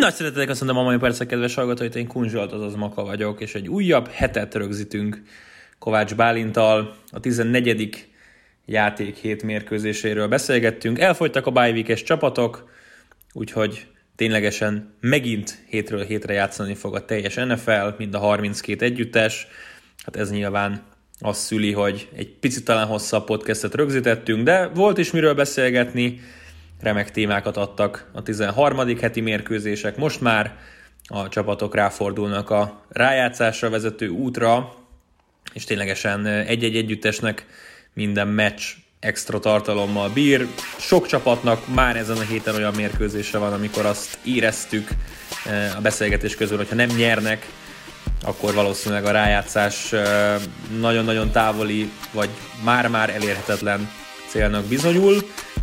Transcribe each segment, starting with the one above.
Nagy szeretettel köszöntöm a mai percek kedves hallgatóit, én Kunzsolt, azaz Maka vagyok, és egy újabb hetet rögzítünk Kovács Bálintal. A 14. játék hét mérkőzéséről beszélgettünk. Elfogytak a bájvikes csapatok, úgyhogy ténylegesen megint hétről hétre játszani fog a teljes NFL, mind a 32 együttes. Hát ez nyilván azt szüli, hogy egy picit talán hosszabb podcastet rögzítettünk, de volt is miről beszélgetni, remek témákat adtak a 13. heti mérkőzések. Most már a csapatok ráfordulnak a rájátszásra vezető útra, és ténylegesen egy-egy együttesnek minden meccs extra tartalommal bír. Sok csapatnak már ezen a héten olyan mérkőzése van, amikor azt éreztük eh, a beszélgetés közül, hogyha nem nyernek, akkor valószínűleg a rájátszás eh, nagyon-nagyon távoli, vagy már-már elérhetetlen célnak bizonyul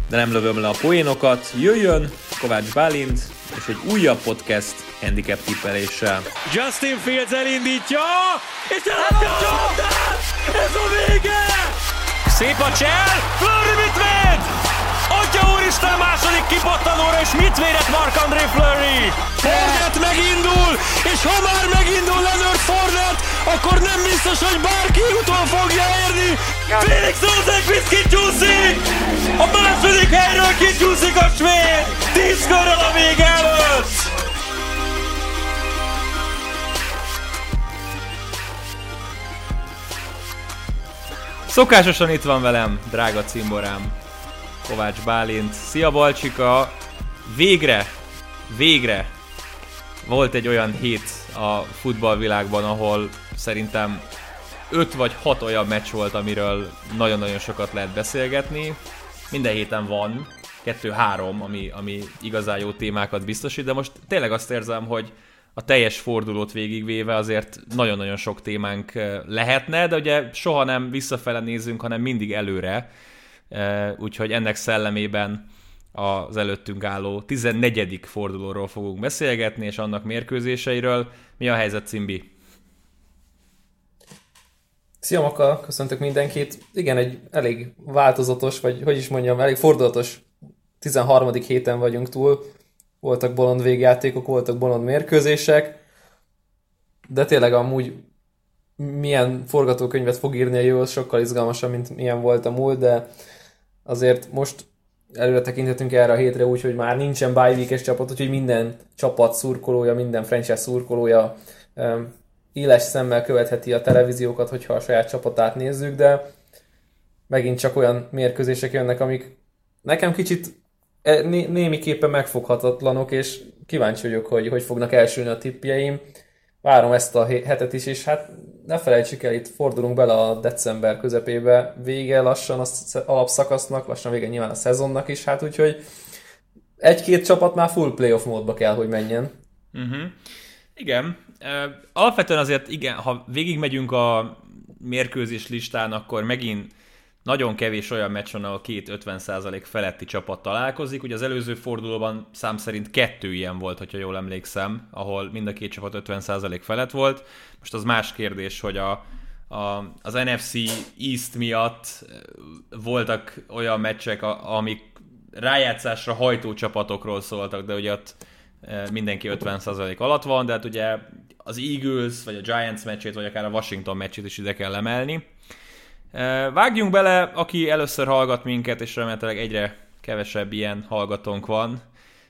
de nem lövöm le a poénokat. Jöjjön Kovács Bálint, és egy újabb podcast handicap tippeléssel. Justin Fields elindítja, és elhatja Ez a vége! Szép a csel, Flurry mit véd? Atya úristen második kipattanóra, és mit védett Mark-André Flurry? Fournette megindul, és ha már megindul Leonard Fournette, akkor nem biztos, hogy bárki utol fogja érni. Felix Rosenqvist kicsúszik! A második helyről kicsúszik a svéd! Tíz körrel a vége előtt! Szokásosan itt van velem, drága cimborám, Kovács Bálint. Szia Balcsika! Végre, végre volt egy olyan hét a futballvilágban, ahol szerintem öt vagy hat olyan meccs volt, amiről nagyon-nagyon sokat lehet beszélgetni. Minden héten van, kettő-három, ami, ami igazán jó témákat biztosít, de most tényleg azt érzem, hogy a teljes fordulót végigvéve azért nagyon-nagyon sok témánk lehetne, de ugye soha nem visszafele nézünk, hanem mindig előre, úgyhogy ennek szellemében az előttünk álló 14. fordulóról fogunk beszélgetni, és annak mérkőzéseiről. Mi a helyzet, Cimbi? Szia Maka, köszöntök mindenkit. Igen, egy elég változatos, vagy hogy is mondjam, elég fordulatos 13. héten vagyunk túl. Voltak bolond végjátékok, voltak bolond mérkőzések, de tényleg amúgy milyen forgatókönyvet fog írni a az sokkal izgalmasabb, mint milyen volt a múlt, de azért most előre tekinthetünk erre a hétre úgy, hogy már nincsen bye csapat, úgyhogy minden csapat szurkolója, minden franchise szurkolója éles szemmel követheti a televíziókat, hogyha a saját csapatát nézzük, de megint csak olyan mérkőzések jönnek, amik nekem kicsit e, né- némiképpen megfoghatatlanok, és kíváncsi vagyok, hogy hogy fognak elsülni a tippjeim. Várom ezt a hetet is, és hát ne felejtsük el, itt fordulunk bele a december közepébe, vége lassan az alapszakasznak, lassan vége nyilván a szezonnak is, hát úgyhogy egy-két csapat már full playoff módba kell, hogy menjen. Uh-huh. Igen, alapvetően azért igen, ha végigmegyünk a mérkőzés listán, akkor megint nagyon kevés olyan meccs van, ahol két 50% feletti csapat találkozik. Ugye az előző fordulóban szám szerint kettő ilyen volt, hogyha jól emlékszem, ahol mind a két csapat 50% felett volt. Most az más kérdés, hogy a, a, az NFC East miatt voltak olyan meccsek, amik rájátszásra hajtó csapatokról szóltak, de ugye ott mindenki 50% alatt van, de hát ugye az Eagles, vagy a Giants meccsét, vagy akár a Washington meccsét is ide kell emelni. Vágjunk bele, aki először hallgat minket, és remélhetőleg egyre kevesebb ilyen hallgatónk van,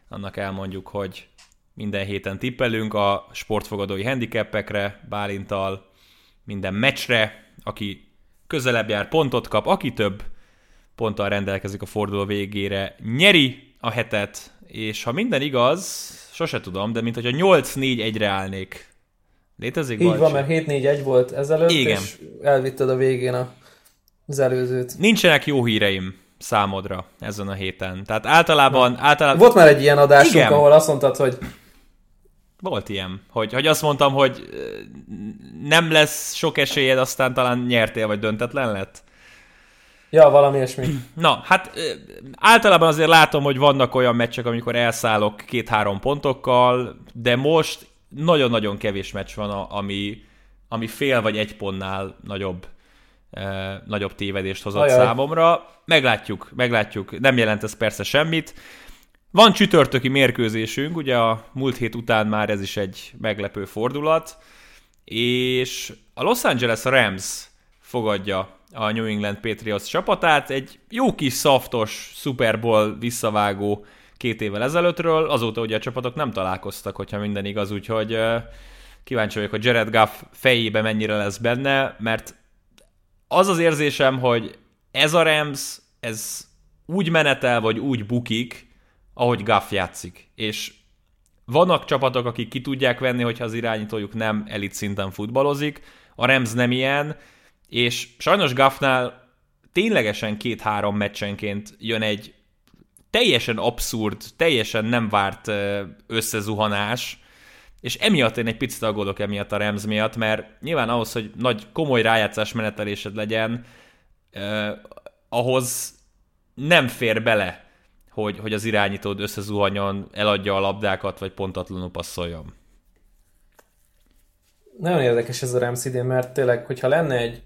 annak elmondjuk, hogy minden héten tippelünk a sportfogadói handicapekre, Bálintal, minden meccsre, aki közelebb jár, pontot kap, aki több ponttal rendelkezik a forduló végére, nyeri a hetet, és ha minden igaz, sose tudom, de mint hogyha 8-4-1-re állnék. Létezik? Így van, mert 7-4-1 volt ezelőtt, Igen. és elvitted a végén a, az előzőt. Nincsenek jó híreim számodra ezen a héten. Tehát általában... általában... Volt már egy ilyen adásunk, Igen. ahol azt mondtad, hogy volt ilyen, hogy, hogy azt mondtam, hogy nem lesz sok esélyed, aztán talán nyertél, vagy döntetlen lett. Ja, valami ilyesmi. Na, hát általában azért látom, hogy vannak olyan meccsek, amikor elszállok két-három pontokkal, de most nagyon-nagyon kevés meccs van, ami, ami fél vagy egy pontnál nagyobb, nagyobb tévedést hozott Ajaj. számomra. Meglátjuk, meglátjuk. Nem jelent ez persze semmit. Van csütörtöki mérkőzésünk, ugye a múlt hét után már ez is egy meglepő fordulat, és a Los Angeles Rams fogadja a New England Patriots csapatát, egy jó kis szaftos Super Bowl visszavágó két évvel ezelőttről, azóta ugye a csapatok nem találkoztak, hogyha minden igaz, úgyhogy kíváncsi vagyok, hogy Jared Goff fejébe mennyire lesz benne, mert az az érzésem, hogy ez a Rams, ez úgy menetel, vagy úgy bukik, ahogy Goff játszik. És vannak csapatok, akik ki tudják venni, hogyha az irányítójuk nem elit szinten futballozik, a Rams nem ilyen, és sajnos Gaffnál ténylegesen két-három meccsenként jön egy teljesen abszurd, teljesen nem várt összezuhanás, és emiatt én egy picit aggódok emiatt a Rams miatt, mert nyilván ahhoz, hogy nagy komoly rájátszás menetelésed legyen, eh, ahhoz nem fér bele, hogy, hogy az irányítód összezuhanjon, eladja a labdákat, vagy pontatlanul passzoljon. Nagyon érdekes ez a Rams idén, mert tényleg, hogyha lenne egy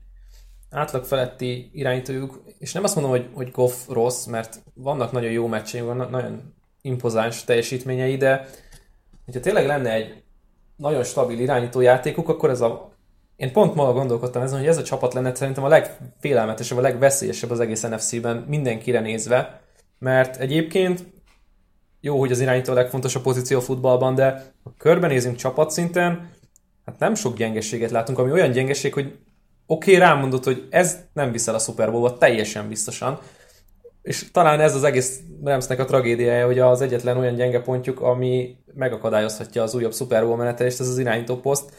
átlag feletti irányítójuk, és nem azt mondom, hogy, hogy Goff rossz, mert vannak nagyon jó meccsei, vannak nagyon impozáns teljesítményei, de hogyha tényleg lenne egy nagyon stabil irányító játékuk, akkor ez a én pont ma gondolkodtam ezen, hogy ez a csapat lenne szerintem a legfélelmetesebb, a legveszélyesebb az egész NFC-ben mindenkire nézve, mert egyébként jó, hogy az irányító a legfontosabb pozíció a futballban, de ha körbenézünk csapatszinten, hát nem sok gyengeséget látunk, ami olyan gyengeség, hogy oké, okay, rámondott, hogy ez nem viszel a Super Bowl-ba, teljesen biztosan, és talán ez az egész Ramsnek a tragédiája, hogy az egyetlen olyan gyenge pontjuk, ami megakadályozhatja az újabb Super Bowl menetelést, ez az irányító poszt.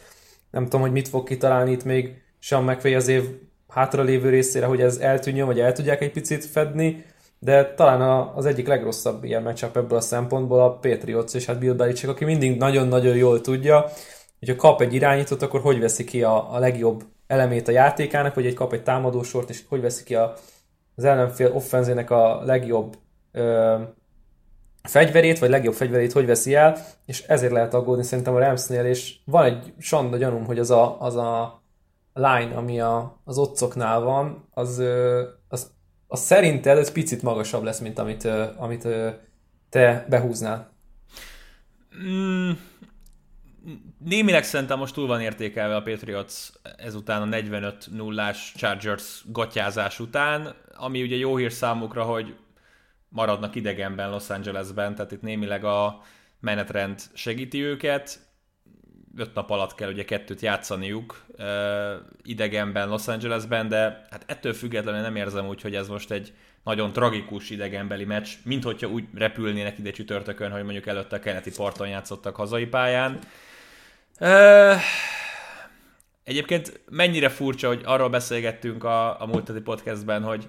Nem tudom, hogy mit fog kitalálni itt még Sean McVay az év hátra lévő részére, hogy ez eltűnjön, vagy el tudják egy picit fedni, de talán az egyik legrosszabb ilyen matchup ebből a szempontból a Patriots, és hát Bill Belichick, aki mindig nagyon-nagyon jól tudja, hogyha kap egy irányítót, akkor hogy veszi ki a, a legjobb elemét a játékának, vagy egy kap egy támadósort, és hogy veszi ki a, az ellenfél offenzének a legjobb ö, fegyverét, vagy legjobb fegyverét hogy veszi el, és ezért lehet aggódni szerintem a Ramsnél, és van egy sanda gyanúm, hogy az a, az a line, ami a, az otcoknál van, az, az, az szerinted ez picit magasabb lesz, mint amit, amit te behúznál. Mm, némileg szerintem most túl van értékelve a Patriots ezután a 45 0 Chargers gatyázás után, ami ugye jó hír számukra, hogy maradnak idegenben Los Angelesben, tehát itt némileg a menetrend segíti őket. Öt nap alatt kell ugye kettőt játszaniuk uh, idegenben Los Angelesben, de hát ettől függetlenül nem érzem úgy, hogy ez most egy nagyon tragikus idegenbeli meccs, mint hogyha úgy repülnének ide csütörtökön, hogy mondjuk előtte a keleti parton játszottak hazai pályán. Egyébként mennyire furcsa, hogy arról beszélgettünk a, a múlt podcastben, hogy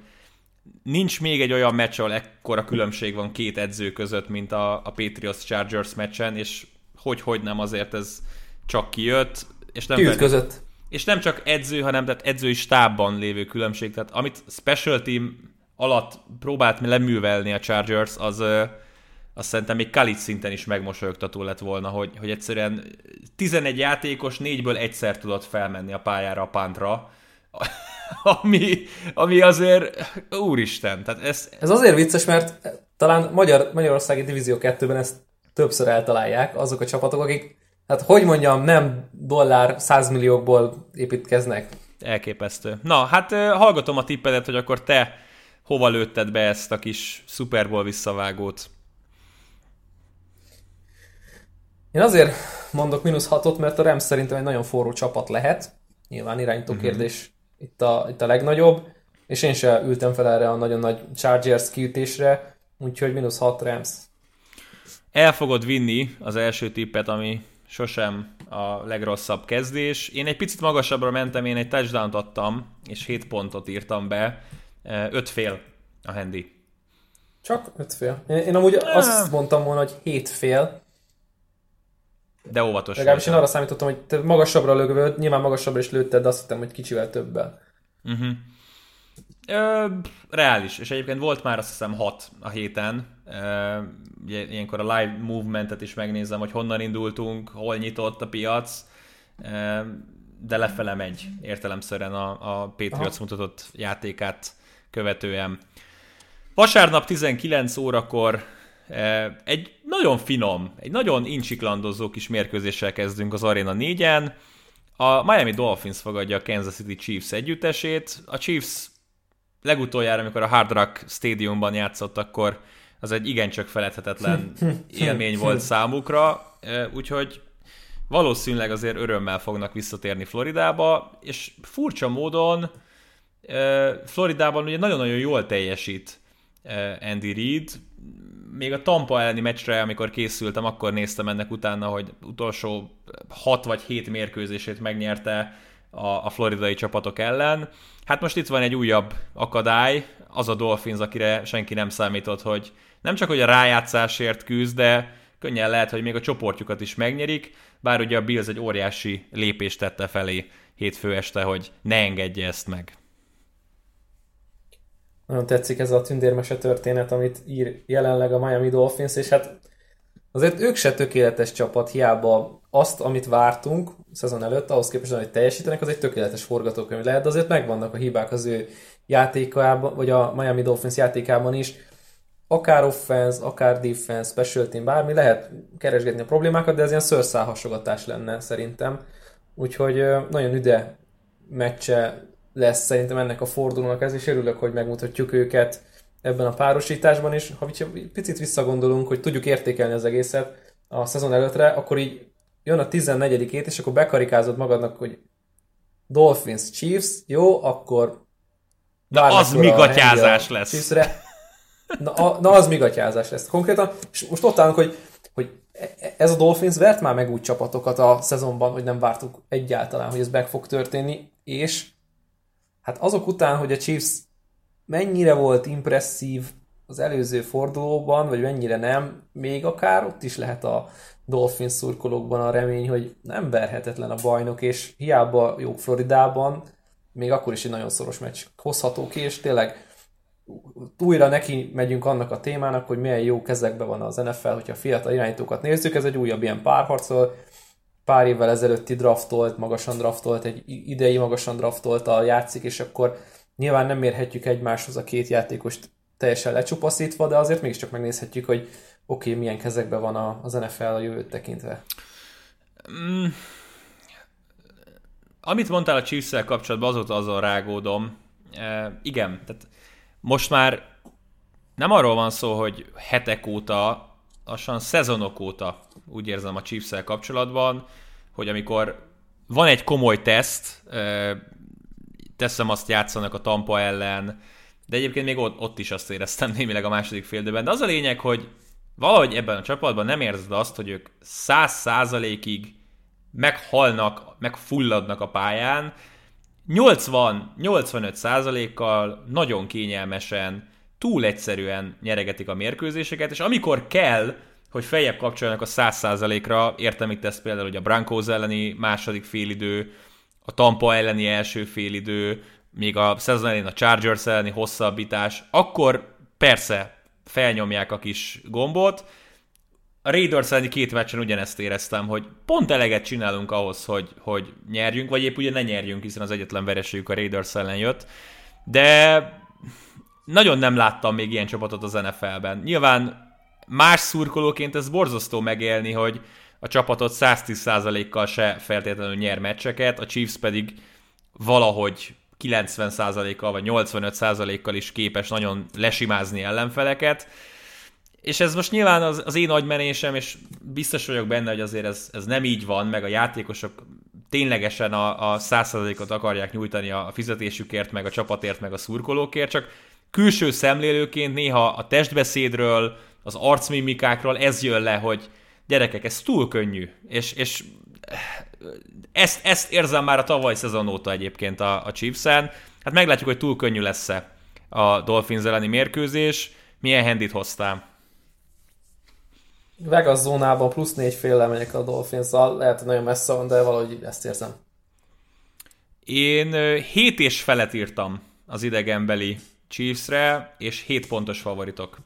nincs még egy olyan meccs, ahol ekkora különbség van két edző között, mint a, a Patriots Chargers meccsen, és hogy-hogy nem azért ez csak kijött. És nem Kiüt között. És nem csak edző, hanem tehát edzői stábban lévő különbség. Tehát amit special team alatt próbált leművelni a Chargers, az, azt szerintem még Kalic szinten is megmosolyogtató lett volna, hogy, hogy egyszerűen 11 játékos négyből egyszer tudott felmenni a pályára a pántra, ami, ami azért, úristen, tehát ez... Ez azért vicces, mert talán Magyar, Magyarországi Divízió 2-ben ezt többször eltalálják azok a csapatok, akik, hát hogy mondjam, nem dollár százmilliókból építkeznek. Elképesztő. Na, hát hallgatom a tippedet, hogy akkor te hova lőtted be ezt a kis Super Bowl visszavágót? Én azért mondok mínusz hatot, mert a Rams szerintem egy nagyon forró csapat lehet. Nyilván irányító uh-huh. kérdés itt a, itt a legnagyobb, és én sem ültem fel erre a nagyon nagy Chargers kiütésre, úgyhogy mínusz 6 Rams. El fogod vinni az első tippet, ami sosem a legrosszabb kezdés. Én egy picit magasabbra mentem, én egy touchdown adtam, és 7 pontot írtam be. 5 fél a handy. Csak 5 fél. Én, én amúgy azt mondtam volna, hogy 7 fél, de óvatos. Legalábbis én arra számítottam, hogy te magasabbra lögöd, nyilván magasabbra is lőtted, de azt hittem, hogy kicsivel többen. Uh-huh. Ö, reális, és egyébként volt már azt hiszem 6 a héten. Ö, ugye, ilyenkor a live movementet is megnézem, hogy honnan indultunk, hol nyitott a piac, ö, de lefele megy értelemszerűen a, a Patriots Aha. mutatott játékát követően. Vasárnap 19 órakor Egy nagyon finom, egy nagyon incsiklandozó kis mérkőzéssel kezdünk az Arena 4-en. A Miami Dolphins fogadja a Kansas City Chiefs együttesét. A Chiefs legutoljára, amikor a Hard Rock Stadiumban játszott, akkor az egy igencsak feledhetetlen élmény volt számukra, úgyhogy valószínűleg azért örömmel fognak visszatérni Floridába, és furcsa módon Floridában ugye nagyon-nagyon jól teljesít Andy Reid, még a Tampa elleni meccsre, amikor készültem, akkor néztem ennek utána, hogy utolsó 6 vagy 7 mérkőzését megnyerte a, a floridai csapatok ellen. Hát most itt van egy újabb akadály, az a Dolphins, akire senki nem számított, hogy nem csak hogy a rájátszásért küzd, de könnyen lehet, hogy még a csoportjukat is megnyerik, bár ugye a Bills egy óriási lépést tette felé hétfő este, hogy ne engedje ezt meg. Nagyon tetszik ez a tündérmese történet, amit ír jelenleg a Miami Dolphins, és hát azért ők se tökéletes csapat, hiába azt, amit vártunk szezon előtt, ahhoz képest, hogy teljesítenek, az egy tökéletes forgatókönyv lehet, de azért megvannak a hibák az ő játékában, vagy a Miami Dolphins játékában is. Akár offense, akár defense, special team, bármi, lehet keresgetni a problémákat, de ez ilyen szőrszálhasogatás lenne szerintem. Úgyhogy nagyon üde meccse lesz szerintem ennek a fordulónak ez, és örülök, hogy megmutatjuk őket ebben a párosításban is. Ha picit visszagondolunk, hogy tudjuk értékelni az egészet a szezon előttre, akkor így jön a 14 ét és akkor bekarikázod magadnak, hogy Dolphins, Chiefs, jó, akkor Na az migatyázás lesz. Chiefsre. Na, a, na az migatyázás lesz. Konkrétan, és most ott állunk, hogy, hogy ez a Dolphins vert már meg úgy csapatokat a szezonban, hogy nem vártuk egyáltalán, hogy ez meg fog történni, és hát azok után, hogy a Chiefs mennyire volt impresszív az előző fordulóban, vagy mennyire nem, még akár ott is lehet a Dolphins szurkolókban a remény, hogy nem verhetetlen a bajnok, és hiába jó Floridában, még akkor is egy nagyon szoros meccs hozható ki, és tényleg újra neki megyünk annak a témának, hogy milyen jó kezekben van az NFL, hogyha fiatal irányítókat nézzük, ez egy újabb ilyen párharcol, pár évvel ezelőtti draftolt, magasan draftolt, egy idei magasan draftolt játszik, és akkor nyilván nem mérhetjük egymáshoz a két játékost teljesen lecsupaszítva, de azért mégiscsak megnézhetjük, hogy oké, okay, milyen kezekben van az NFL a jövőt tekintve. Mm. Amit mondtál a chiefs kapcsolatban, azóta azon rágódom. E, igen, tehát most már nem arról van szó, hogy hetek óta, lassan szezonok óta úgy érzem a chiefs kapcsolatban, hogy amikor van egy komoly teszt, teszem azt játszanak a Tampa ellen, de egyébként még ott, ott is azt éreztem némileg a második féldőben. De az a lényeg, hogy valahogy ebben a csapatban nem érzed azt, hogy ők száz százalékig meghalnak, megfulladnak a pályán, 80-85 százalékkal nagyon kényelmesen, túl egyszerűen nyeregetik a mérkőzéseket, és amikor kell, hogy feljebb kapcsoljanak a 100%-ra, értem itt ezt például, hogy a Broncos elleni második félidő, a Tampa elleni első félidő, még a szezon elején a Chargers elleni hosszabbítás, akkor persze felnyomják a kis gombot. A Raiders elleni két meccsen ugyanezt éreztem, hogy pont eleget csinálunk ahhoz, hogy, hogy nyerjünk, vagy épp ugye ne nyerjünk, hiszen az egyetlen vereségük a Raiders ellen jött. De nagyon nem láttam még ilyen csapatot az NFL-ben. Nyilván más szurkolóként ez borzasztó megélni, hogy a csapatot 110%-kal se feltétlenül nyer meccseket, a Chiefs pedig valahogy 90%-kal vagy 85%-kal is képes nagyon lesimázni ellenfeleket. És ez most nyilván az, az én agymenésem, és biztos vagyok benne, hogy azért ez, ez nem így van, meg a játékosok ténylegesen a, a 100%-ot akarják nyújtani a fizetésükért, meg a csapatért, meg a szurkolókért, csak külső szemlélőként néha a testbeszédről, az arcmimikákról ez jön le, hogy gyerekek, ez túl könnyű, és, és ezt, ezt érzem már a tavaly szezon óta egyébként a, a Chiefs-en. Hát meglátjuk, hogy túl könnyű lesz-e a Dolphins elleni mérkőzés. Milyen handit hoztál? Vegas zónában plusz négy fél megyek a dolphins lehet, hogy nagyon messze van, de valahogy ezt érzem. Én 7 és felet írtam az idegenbeli Chiefsre, és 7 pontos favoritok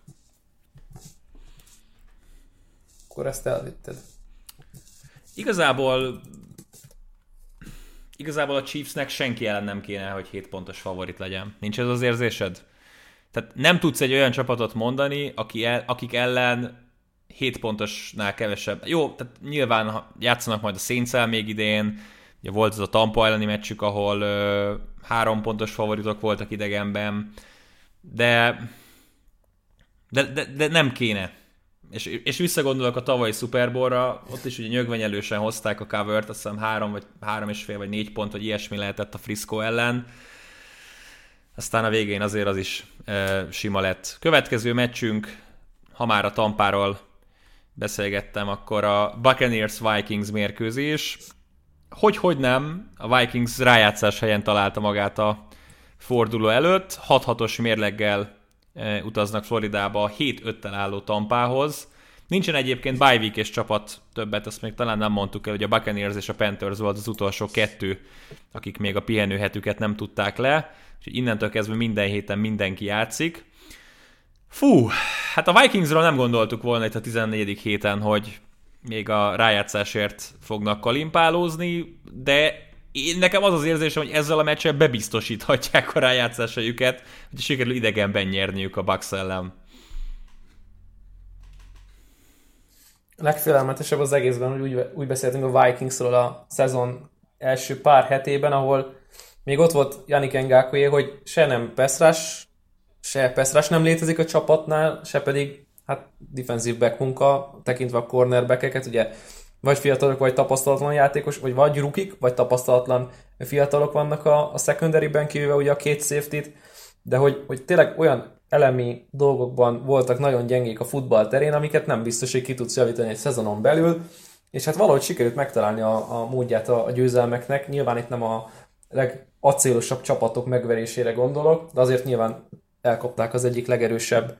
akkor ezt elvitted. Igazából igazából a Chiefsnek senki ellen nem kéne, hogy 7 pontos favorit legyen. Nincs ez az érzésed? Tehát nem tudsz egy olyan csapatot mondani, aki el, akik ellen 7 pontosnál kevesebb. Jó, tehát nyilván játszanak majd a saints még idén, ugye volt az a Tampa elleni meccsük, ahol ö, három pontos favoritok voltak idegenben, de, de, de, de nem kéne. És, és visszagondolok a tavalyi Super Bowl-ra, ott is ugye nyögvenyelősen hozták a covert, azt hiszem három, vagy három és fél, vagy négy pont, vagy ilyesmi lehetett a Frisco ellen. Aztán a végén azért az is e, sima lett. Következő meccsünk, ha már a Tampáról beszélgettem, akkor a Buccaneers-Vikings mérkőzés. Hogy-hogy nem, a Vikings rájátszás helyen találta magát a forduló előtt, 6-6-os mérleggel e, utaznak Floridába 7-5-tel álló Tampához. Nincsen egyébként bye és csapat többet, azt még talán nem mondtuk el, hogy a Buccaneers és a Panthers volt az utolsó kettő, akik még a pihenőhetüket nem tudták le, úgyhogy innentől kezdve minden héten mindenki játszik. Fú, hát a Vikingsról nem gondoltuk volna itt a 14. héten, hogy még a rájátszásért fognak kalimpálózni, de én nekem az az érzésem, hogy ezzel a meccsel bebiztosíthatják a rájátszásaikat, hogy sikerül idegenben nyerniük a Bucks ellen. Legfélelmetesebb az egészben, hogy úgy, úgy beszéltünk a Vikingsról a szezon első pár hetében, ahol még ott volt Janik Engákoé, hogy se nem Peszrás se Peszrás nem létezik a csapatnál, se pedig hát defensív back munka, tekintve a cornerbackeket, ugye vagy fiatalok, vagy tapasztalatlan játékos, vagy vagy rukik, vagy tapasztalatlan fiatalok vannak a, a secondary-ben, kivéve ugye a két safety de hogy, hogy tényleg olyan elemi dolgokban voltak nagyon gyengék a futball terén, amiket nem biztos, hogy ki tudsz javítani egy szezonon belül, és hát valahogy sikerült megtalálni a, a módját a, a győzelmeknek. Nyilván itt nem a legacélosabb csapatok megverésére gondolok, de azért nyilván elkapták az egyik legerősebb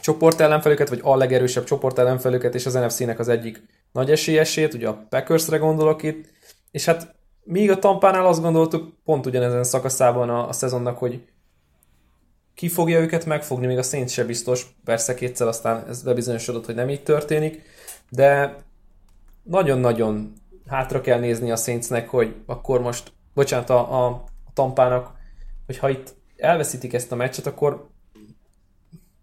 csoport ellenfelüket, vagy a legerősebb csoport ellenfelüket, és az NFC-nek az egyik nagy esélyesét, ugye a Packersre gondolok itt, és hát míg a Tampánál azt gondoltuk, pont ugyanezen szakaszában a, a szezonnak, hogy ki fogja őket megfogni, még a Saints se biztos, persze kétszer aztán ez bebizonyosodott, hogy nem így történik, de nagyon-nagyon hátra kell nézni a Saintsnek, hogy akkor most, bocsánat, a, a Tampának, hogy ha itt elveszítik ezt a meccset, akkor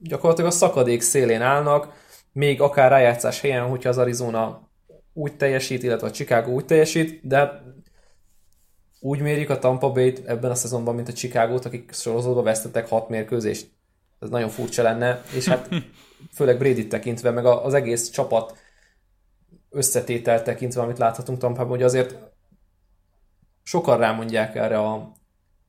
gyakorlatilag a szakadék szélén állnak, még akár rájátszás helyen, hogyha az Arizona úgy teljesít, illetve a Chicago úgy teljesít, de hát úgy mérjük a Tampa Bay-t ebben a szezonban, mint a Chicago-t, akik sorozatban vesztettek hat mérkőzést. Ez nagyon furcsa lenne, és hát főleg brady tekintve, meg az egész csapat összetétel tekintve, amit láthatunk Tampában, hogy azért sokan rámondják erre a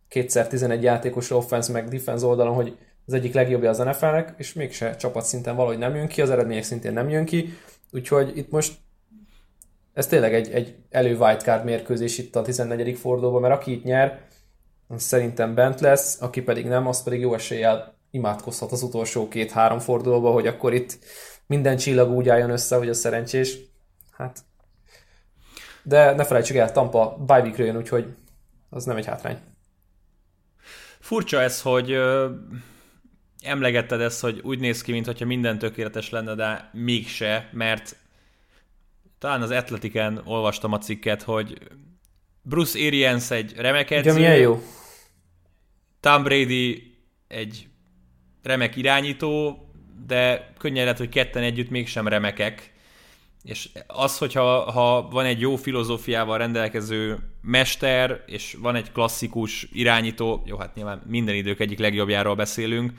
kétszer 11 játékos offense meg defense oldalon, hogy az egyik legjobbja az NFL-nek, és mégse csapat szinten valahogy nem jön ki, az eredmények szintén nem jön ki, úgyhogy itt most ez tényleg egy, egy elő wildcard mérkőzés itt a 14. fordulóban, mert aki itt nyer, az szerintem bent lesz, aki pedig nem, az pedig jó eséllyel imádkozhat az utolsó két-három fordulóba, hogy akkor itt minden csillag úgy álljon össze, hogy a szerencsés. Hát, de ne felejtsük el, Tampa bye jön, úgyhogy az nem egy hátrány. Furcsa ez, hogy emlegetted ezt, hogy úgy néz ki, mintha minden tökéletes lenne, de mégse, mert talán az Atletiken olvastam a cikket, hogy Bruce Arians egy remek edző, Ugye, milyen jó. Tom Brady egy remek irányító, de könnyen lehet, hogy ketten együtt mégsem remekek. És az, hogyha ha van egy jó filozófiával rendelkező mester, és van egy klasszikus irányító, jó, hát nyilván minden idők egyik legjobbjáról beszélünk,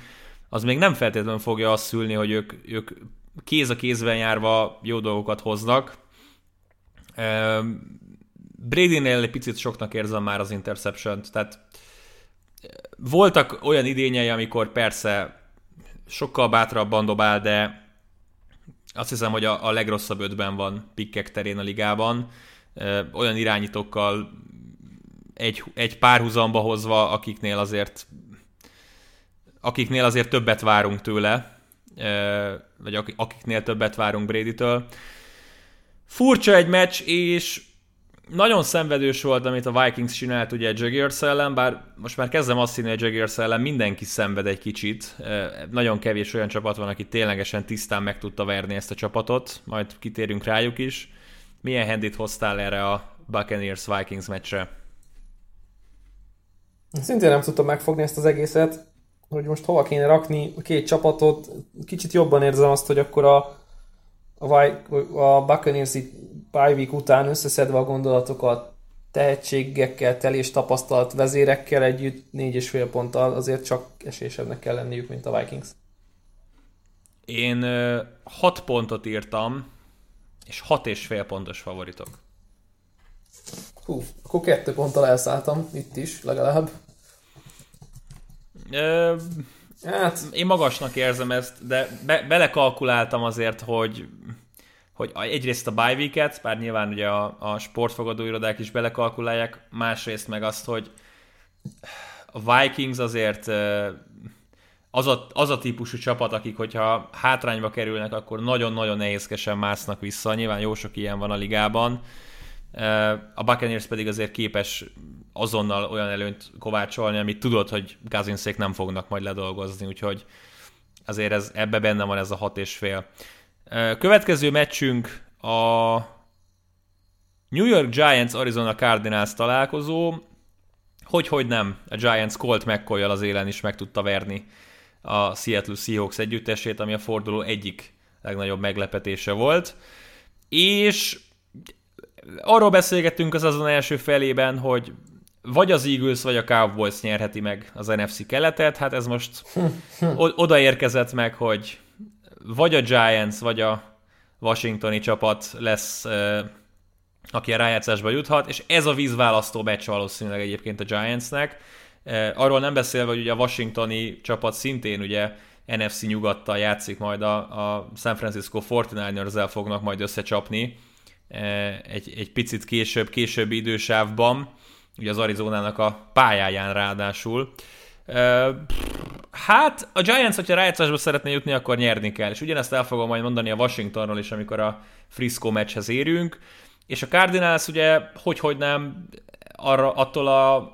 az még nem feltétlenül fogja azt szülni, hogy ők, ők kéz a kézben járva jó dolgokat hoznak. Brady-nél egy picit soknak érzem már az interception tehát voltak olyan idényei, amikor persze sokkal bátrabban dobál, de azt hiszem, hogy a, a legrosszabb ötben van pikkek terén a ligában. Olyan irányítókkal egy, egy párhuzamba hozva, akiknél azért akiknél azért többet várunk tőle, vagy akiknél többet várunk Brady-től. Furcsa egy meccs, és nagyon szenvedős volt, amit a Vikings csinált ugye Jaguars ellen, bár most már kezdem azt hinni, hogy Jaguars ellen mindenki szenved egy kicsit. Nagyon kevés olyan csapat van, aki ténylegesen tisztán meg tudta verni ezt a csapatot, majd kitérünk rájuk is. Milyen handit hoztál erre a Buccaneers-Vikings meccsre? Szintén nem tudtam megfogni ezt az egészet. Hogy most hova kéne rakni a két csapatot. Kicsit jobban érzem azt, hogy akkor a, a, a Buccaneers week után összeszedve a gondolatokat tehetségekkel, telés tapasztalt vezérekkel együtt négy és fél ponttal azért csak esésebbnek kell lenniük, mint a Vikings. Én hat pontot írtam, és hat és fél pontos favoritok. Hú, akkor kettő ponttal elszálltam itt is, legalább. Ö, hát... Én magasnak érzem ezt, de be, belekalkuláltam azért, hogy hogy egyrészt a bye week bár nyilván ugye a, a sportfogadó irodák is belekalkulálják, másrészt meg azt, hogy a Vikings azért az a, az a típusú csapat, akik hogyha hátrányba kerülnek, akkor nagyon-nagyon nehézkesen másznak vissza. Nyilván jó sok ilyen van a ligában. A Buccaneers pedig azért képes azonnal olyan előnyt kovácsolni, amit tudod, hogy Gazinszék nem fognak majd ledolgozni, úgyhogy azért ez, ebbe benne van ez a hat és fél. Következő meccsünk a New York Giants Arizona Cardinals találkozó. Hogy, hogy nem, a Giants Colt mccoy az élen is meg tudta verni a Seattle Seahawks együttesét, ami a forduló egyik legnagyobb meglepetése volt. És arról beszélgettünk az azon első felében, hogy vagy az Eagles, vagy a Cowboys nyerheti meg az NFC keletet, hát ez most odaérkezett meg, hogy vagy a Giants, vagy a Washingtoni csapat lesz, aki a rájátszásba juthat, és ez a vízválasztó meccs valószínűleg egyébként a Giantsnek. Arról nem beszélve, hogy ugye a Washingtoni csapat szintén ugye NFC nyugattal játszik majd a, a San Francisco 49ers-el fognak majd összecsapni egy, egy picit később, későbbi idősávban, ugye az Arizonának a pályáján ráadásul. Hát, a Giants, hogyha rájátszásba szeretné jutni, akkor nyerni kell. És ugyanezt el fogom majd mondani a Washingtonról is, amikor a Frisco meccshez érünk. És a Cardinals ugye, hogy-hogy nem, arra, attól a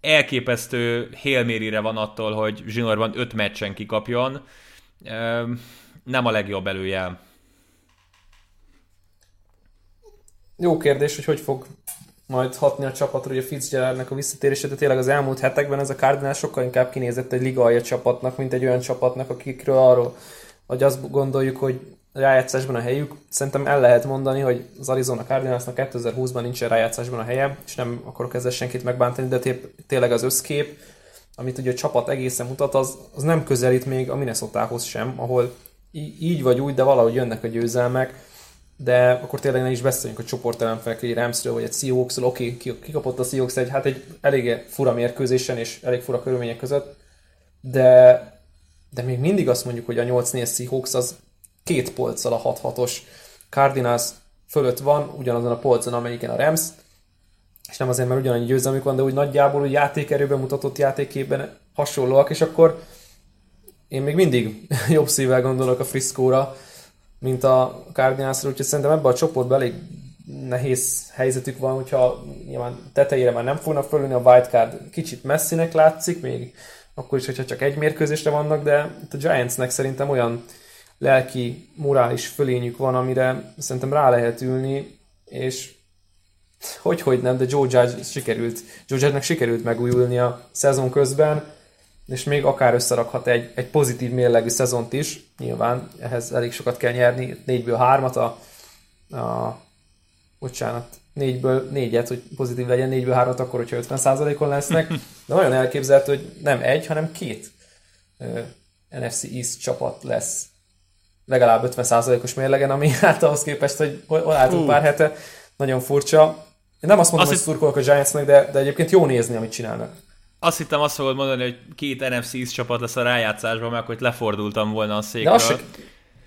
elképesztő hélmérire van attól, hogy zsinórban öt meccsen kikapjon. Nem a legjobb előjel. Jó kérdés, hogy hogy fog majd hatni a csapatra, a Fitzgeraldnek a visszatérése, de tényleg az elmúlt hetekben ez a Cardinals sokkal inkább kinézett egy liga csapatnak, mint egy olyan csapatnak, akikről arról, hogy azt gondoljuk, hogy rájátszásban a helyük. Szerintem el lehet mondani, hogy az Arizona Cardinalsnak 2020-ban nincsen rájátszásban a helye, és nem akarok ezzel senkit megbántani, de tényleg az összkép, amit ugye a csapat egészen mutat, az, az nem közelít még a minnesota sem, ahol így vagy úgy, de valahogy jönnek a győzelmek de akkor tényleg ne is beszéljünk a csoportelemfelek egy Ramsről vagy egy Seahawksról, oké, okay, kikapott a Seahawks egy, hát egy elég fura mérkőzésen és elég fura körülmények között, de, de még mindig azt mondjuk, hogy a 8-4 Seahawks az két polccal a 6-6-os Cardinals fölött van, ugyanazon a polcon, amelyiken a Rams, és nem azért, mert ugyanannyi győzelmük van, de úgy nagyjából úgy játékerőben mutatott játékében hasonlóak, és akkor én még mindig jobb szívvel gondolok a Frisco-ra, mint a Cardinalsra, úgyhogy szerintem ebben a csoportban elég nehéz helyzetük van, hogyha nyilván tetejére már nem fognak fölülni, a wildcard kicsit messzinek látszik, még akkor is, hogyha csak egy mérkőzésre vannak, de a Giantsnek szerintem olyan lelki, morális fölényük van, amire szerintem rá lehet ülni, és hogy, hogy nem, de Joe Judge sikerült, Joe Judge-nek sikerült megújulni a szezon közben, és még akár összerakhat egy, egy pozitív mérlegű szezont is, nyilván ehhez elég sokat kell nyerni, négyből hármat a, a bocsánat, négyből négyet, hogy pozitív legyen, négyből hármat akkor, hogyha 50%-on lesznek, de nagyon elképzelhető, hogy nem egy, hanem két uh, NFC East csapat lesz legalább 50%-os mérlegen, ami hát ahhoz képest, hogy hol álltunk uh. pár hete, nagyon furcsa. Én nem azt mondom, azt hogy szurkolok a Giantsnek, de, de egyébként jó nézni, amit csinálnak. Azt hittem azt fogod mondani, hogy két NFC csapat lesz a rájátszásban, mert hogy lefordultam volna a székről. De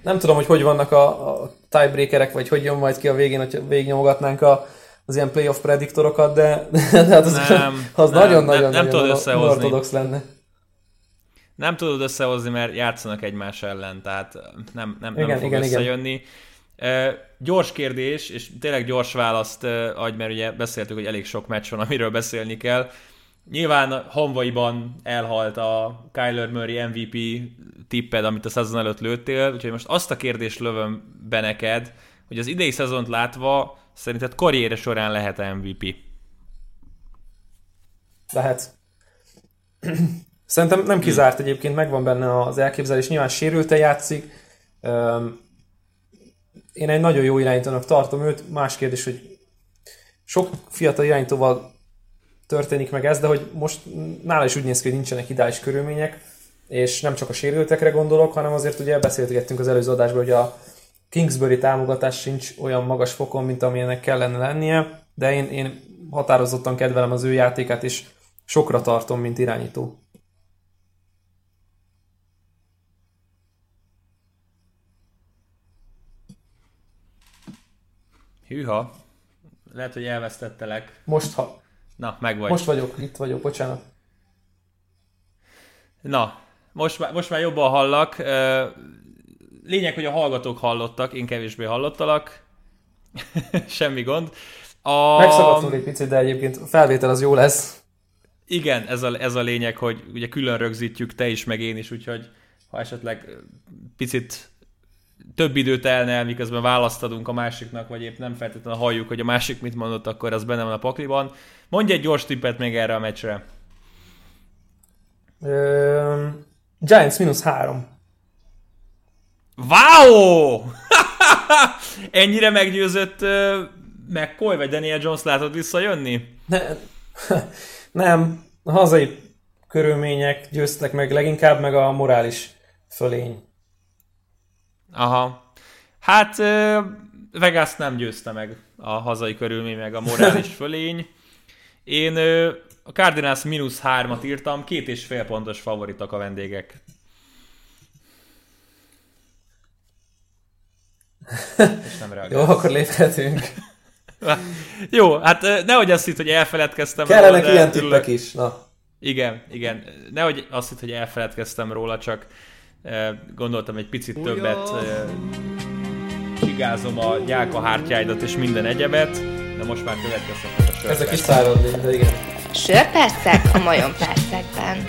nem tudom, hogy hogy vannak a, a tiebreakerek, vagy hogy jön majd ki a végén, hogy végignyomogatnánk a, az ilyen playoff prediktorokat, de, de hát az, nem, az nagyon-nagyon nem, nem, tudod összehozni. ortodox lenne. Nem tudod összehozni, mert játszanak egymás ellen, tehát nem, nem, igen, nem fog igen, összejönni. Igen. Uh, gyors kérdés, és tényleg gyors választ uh, adj, mert ugye beszéltük, hogy elég sok meccs van, amiről beszélni kell. Nyilván Honvaiban elhalt a Kyler Murray MVP tipped, amit a szezon előtt lőttél, úgyhogy most azt a kérdést lövöm be neked, hogy az idei szezont látva szerinted karriere során lehet MVP? Lehet. Szerintem nem kizárt egyébként, megvan benne az elképzelés, nyilván sérülte játszik. Én egy nagyon jó irányítónak tartom őt, más kérdés, hogy sok fiatal irányítóval történik meg ez, de hogy most nála is úgy néz ki, hogy nincsenek ideális körülmények, és nem csak a sérültekre gondolok, hanem azért ugye beszélgettünk az előző adásban, hogy a Kingsbury támogatás sincs olyan magas fokon, mint amilyenek kellene lennie, de én, én határozottan kedvelem az ő játékát, és sokra tartom, mint irányító. Hűha. Lehet, hogy elvesztettelek. Most, ha... Na, meg vagy. Most vagyok, itt vagyok, bocsánat. Na, most már, most már jobban hallak. Lényeg, hogy a hallgatók hallottak, én kevésbé hallottalak. Semmi gond. A... Megszakadtunk egy picit, de egyébként a felvétel az jó lesz. Igen, ez a, ez a lényeg, hogy ugye külön rögzítjük, te is, meg én is, úgyhogy ha esetleg picit több időt elne el, miközben választ adunk a másiknak, vagy épp nem feltétlenül halljuk, hogy a másik mit mondott, akkor az benne van a pakliban. Mondj egy gyors tippet még erre a meccsre. Um, Giants mínusz három. Wow! Ennyire meggyőzött uh, McCoy vagy Daniel Jones látod visszajönni? Ne, nem, a hazai körülmények győztek meg leginkább, meg a morális fölény. Aha. Hát Vegas nem győzte meg a hazai körülmény, meg a morális fölény. Én a Cardinals mínusz hármat írtam, két és fél pontos favoritok a vendégek. És nem Jó, akkor léphetünk. Jó, hát nehogy azt hitt, hogy elfeledkeztem Kellenek róla, ilyen tippek is, na. Igen, igen. Nehogy azt hitt, hogy elfeledkeztem róla, csak gondoltam egy picit többet csigázom a gyáka és minden egyebet, de most már következtek a sörpercek. Ezek is száradni, de igen. Sörpercek a Majon percekben.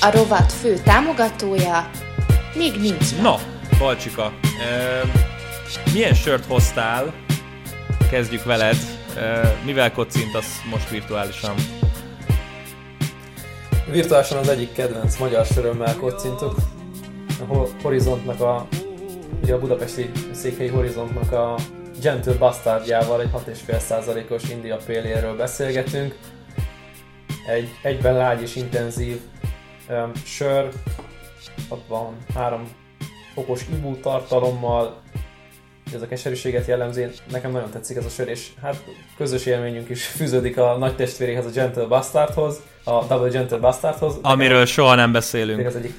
A rovat fő támogatója még nincs. Na, Balcsika, milyen sört hoztál? Kezdjük veled. mivel kocintasz most virtuálisan? Virtuálisan az egyik kedvenc magyar sörömmel kocintok. A Horizontnak a, ugye a budapesti székhelyi Horizontnak a Gentle Bastardjával egy 6,5%-os India Pale beszélgetünk. Egy egyben lágy és intenzív um, sör, 63 fokos ibú tartalommal, ez a keserűséget jellemzi, nekem nagyon tetszik ez a sör, és hát közös élményünk is fűződik a nagy testvéréhez, a Gentle Bastardhoz, a Double Gentle Bastardhoz. Amiről nekem, soha nem beszélünk. Az egyik...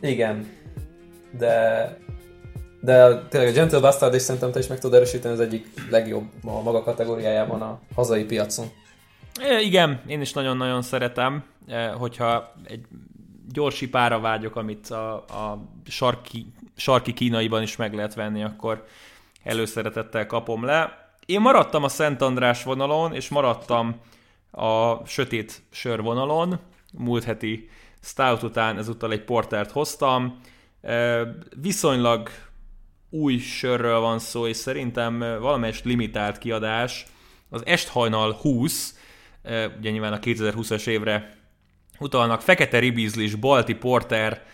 Igen, de de tényleg a Gentle Bastard, és szerintem te is meg tudod erősíteni, az egyik legjobb a maga kategóriájában a hazai piacon. É, igen, én is nagyon-nagyon szeretem, hogyha egy gyorsi pára vágyok, amit a, a sarki sarki kínaiban is meg lehet venni, akkor előszeretettel kapom le. Én maradtam a Szent András vonalon, és maradtam a sötét sör vonalon. Múlt heti Stout után ezúttal egy portert hoztam. Viszonylag új sörről van szó, és szerintem valamelyest limitált kiadás. Az Esthajnal 20, ugye nyilván a 2020-as évre utalnak, Fekete Ribizlis, Balti Porter,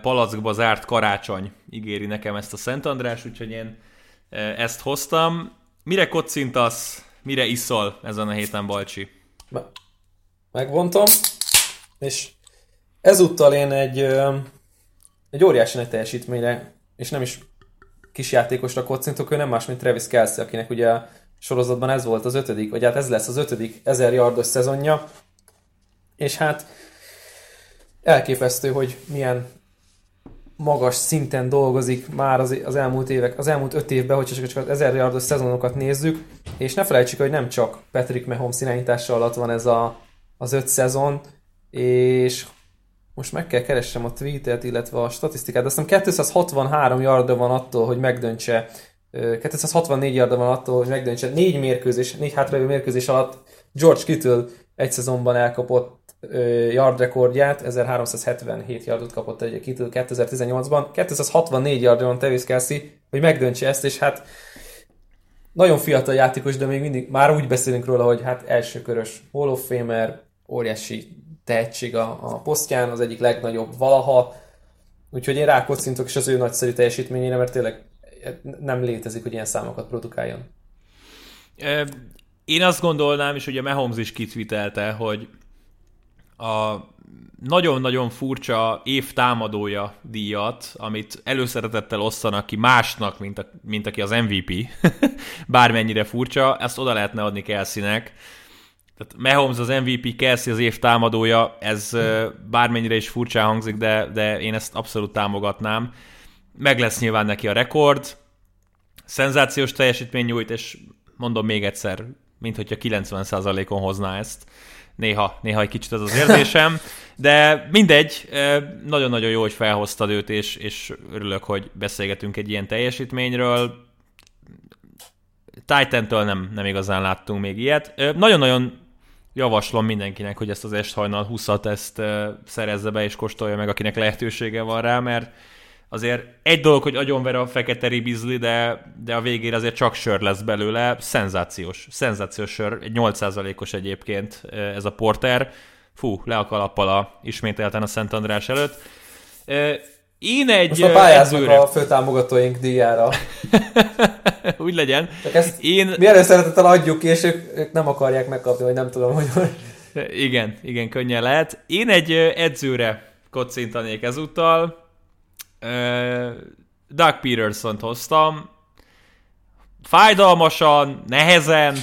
palackba zárt karácsony ígéri nekem ezt a Szent András, úgyhogy én eh, ezt hoztam. Mire kocintasz, mire iszol ezen a héten, Balcsi? Megvontam, és ezúttal én egy, egy óriási nagy teljesítményre, és nem is kisjátékosra kocintok, ő nem más, mint Travis Kelsey, akinek ugye a sorozatban ez volt az ötödik, vagy hát ez lesz az ötödik ezer yardos szezonja, és hát elképesztő, hogy milyen magas szinten dolgozik már az, az elmúlt évek, az elmúlt öt évben, hogyha csak az 1000 yardos szezonokat nézzük, és ne felejtsük, hogy nem csak Patrick Mahomes irányítása alatt van ez a, az öt szezon, és most meg kell keressem a tweetet, illetve a statisztikát, de azt hiszem 263 yarda van attól, hogy megdöntse 264 yarda van attól, hogy megdöntse. Négy mérkőzés, négy hátralévő mérkőzés alatt George Kittle egy szezonban elkapott yard rekordját, 1377 yardot kapott egy Kittle 2018-ban, 264 yardra van Tevis Kelsey, hogy megdöntse ezt, és hát nagyon fiatal játékos, de még mindig már úgy beszélünk róla, hogy hát elsőkörös Hall of Famer, óriási tehetség a, a posztján, az egyik legnagyobb valaha, úgyhogy én rákocintok is az ő nagyszerű teljesítményére, mert tényleg nem létezik, hogy ilyen számokat produkáljon. Én azt gondolnám, és ugye Mahomes is kitvitelte, hogy a nagyon-nagyon furcsa év támadója díjat, amit előszeretettel osztanak ki másnak, mint, a, mint aki az MVP, bármennyire furcsa, ezt oda lehetne adni Kelsey-nek. Tehát Mahomes az MVP, Kelsey az év támadója, ez bármennyire is furcsa hangzik, de, de én ezt abszolút támogatnám. Meg lesz nyilván neki a rekord, szenzációs teljesítmény nyújt, és mondom még egyszer, mint hogyha 90%-on hozná ezt. Néha, néha egy kicsit az az érzésem, de mindegy, nagyon-nagyon jó, hogy felhoztad őt, és, és örülök, hogy beszélgetünk egy ilyen teljesítményről. Titan-től nem, nem igazán láttunk még ilyet. Nagyon-nagyon javaslom mindenkinek, hogy ezt az esthajnal 20-at ezt szerezze be és kóstolja meg, akinek lehetősége van rá, mert azért egy dolog, hogy agyonver a fekete ribizli, de, de a végére azért csak sör lesz belőle, szenzációs, szenzációs sör, egy 8%-os egyébként ez a porter, fú, le a kalappal a, ismételten a Szent András előtt. Én egy Most pályázunk a főtámogatóink díjára. Úgy legyen. Csak ezt Én... mi előszeretettel adjuk ki, és ők, ők nem akarják megkapni, vagy nem tudom, hogy... Igen, igen, könnyen lehet. Én egy edzőre kocintanék ezúttal. Doug Peterson-t hoztam. Fájdalmasan, nehezen,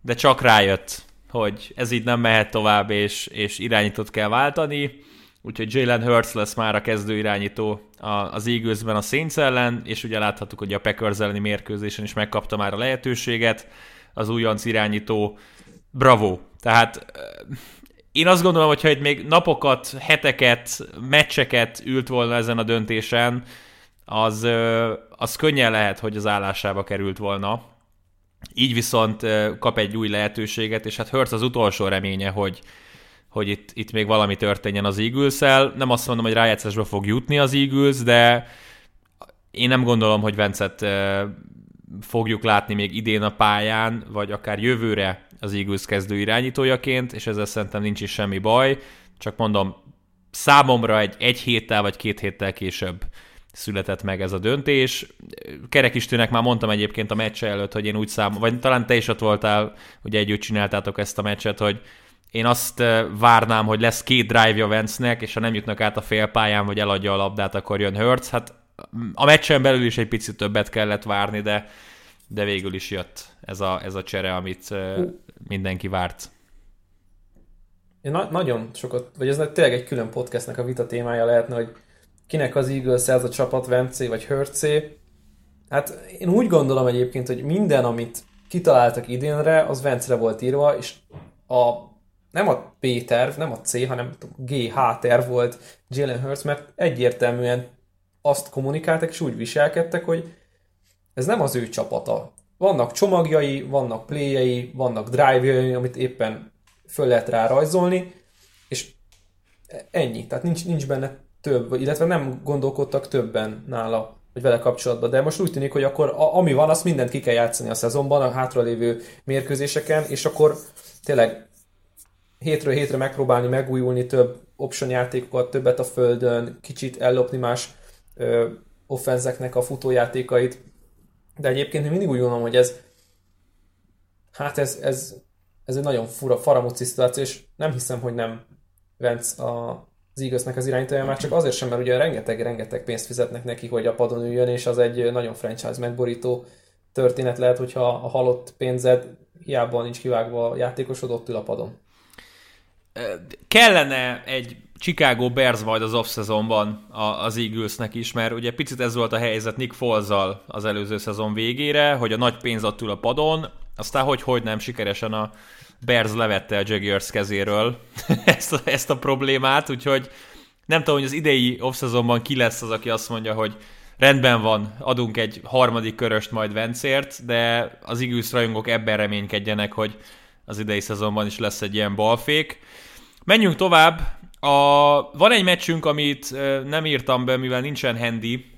de csak rájött, hogy ez így nem mehet tovább, és, és irányítót kell váltani. Úgyhogy Jalen Hurts lesz már a kezdő irányító az Eaglesben a Saints ellen, és ugye láthattuk, hogy a Packers elleni mérkőzésen is megkapta már a lehetőséget az újonc irányító. Bravo! Tehát én azt gondolom, hogy ha itt még napokat, heteket, meccseket ült volna ezen a döntésen, az, az könnyen lehet, hogy az állásába került volna. Így viszont kap egy új lehetőséget, és hát Hurts az utolsó reménye, hogy, hogy itt, itt még valami történjen az eagles -el. Nem azt mondom, hogy rájátszásba fog jutni az Eagles, de én nem gondolom, hogy Vencet fogjuk látni még idén a pályán, vagy akár jövőre az Eagles kezdő irányítójaként, és ezzel szerintem nincs is semmi baj, csak mondom, számomra egy, egy héttel vagy két héttel később született meg ez a döntés. Kerek Istőnek már mondtam egyébként a meccse előtt, hogy én úgy szám, vagy talán te is ott voltál, ugye együtt csináltátok ezt a meccset, hogy én azt várnám, hogy lesz két drive-ja Vance-nek, és ha nem jutnak át a félpályán, vagy eladja a labdát, akkor jön Hurts. Hát a meccsen belül is egy picit többet kellett várni, de, de végül is jött ez a, ez a csere, amit mindenki várt. Én na- nagyon sokat, vagy ez tényleg egy külön podcastnek a vita témája lehetne, hogy kinek az Eagles ez a csapat, Vencé vagy Hörcé. Hát én úgy gondolom egyébként, hogy minden, amit kitaláltak idénre, az Vencre volt írva, és a, nem a P terv, nem a C, hanem a GH terv volt Jalen Hurts, mert egyértelműen azt kommunikáltak, és úgy viselkedtek, hogy ez nem az ő csapata. Vannak csomagjai, vannak playjei, vannak drive amit éppen föl lehet rá rajzolni, és ennyi. Tehát nincs, nincs benne több, illetve nem gondolkodtak többen nála, hogy vele kapcsolatban. De most úgy tűnik, hogy akkor a, ami van, azt mindent ki kell játszani a szezonban, a hátralévő mérkőzéseken, és akkor tényleg hétről hétre megpróbálni megújulni több option játékokat, többet a földön, kicsit ellopni más ö, offenzeknek a futójátékait, de egyébként én mindig úgy gondolom, hogy ez hát ez, ez, ez egy nagyon fura, faramúci szituáció, és nem hiszem, hogy nem Vence a, az Eaglesnek az irányítója, már csak azért sem, mert ugye rengeteg-rengeteg pénzt fizetnek neki, hogy a padon üljön, és az egy nagyon franchise megborító történet lehet, hogyha a halott pénzed hiába nincs kivágva a játékosod, ott ül a padon. Kellene egy Chicago Bears majd az off-szezonban az Eaglesnek is, mert ugye picit ez volt a helyzet Nick foles az előző szezon végére, hogy a nagy pénz ott ül a padon, aztán hogy, hogy nem sikeresen a Bears levette a Jaguars kezéről ezt, a, ezt a problémát, úgyhogy nem tudom, hogy az idei off-szezonban ki lesz az, aki azt mondja, hogy rendben van, adunk egy harmadik köröst majd Vencért, de az Eagles rajongók ebben reménykedjenek, hogy az idei szezonban is lesz egy ilyen balfék. Menjünk tovább, a, van egy meccsünk, amit nem írtam be, mivel nincsen handy,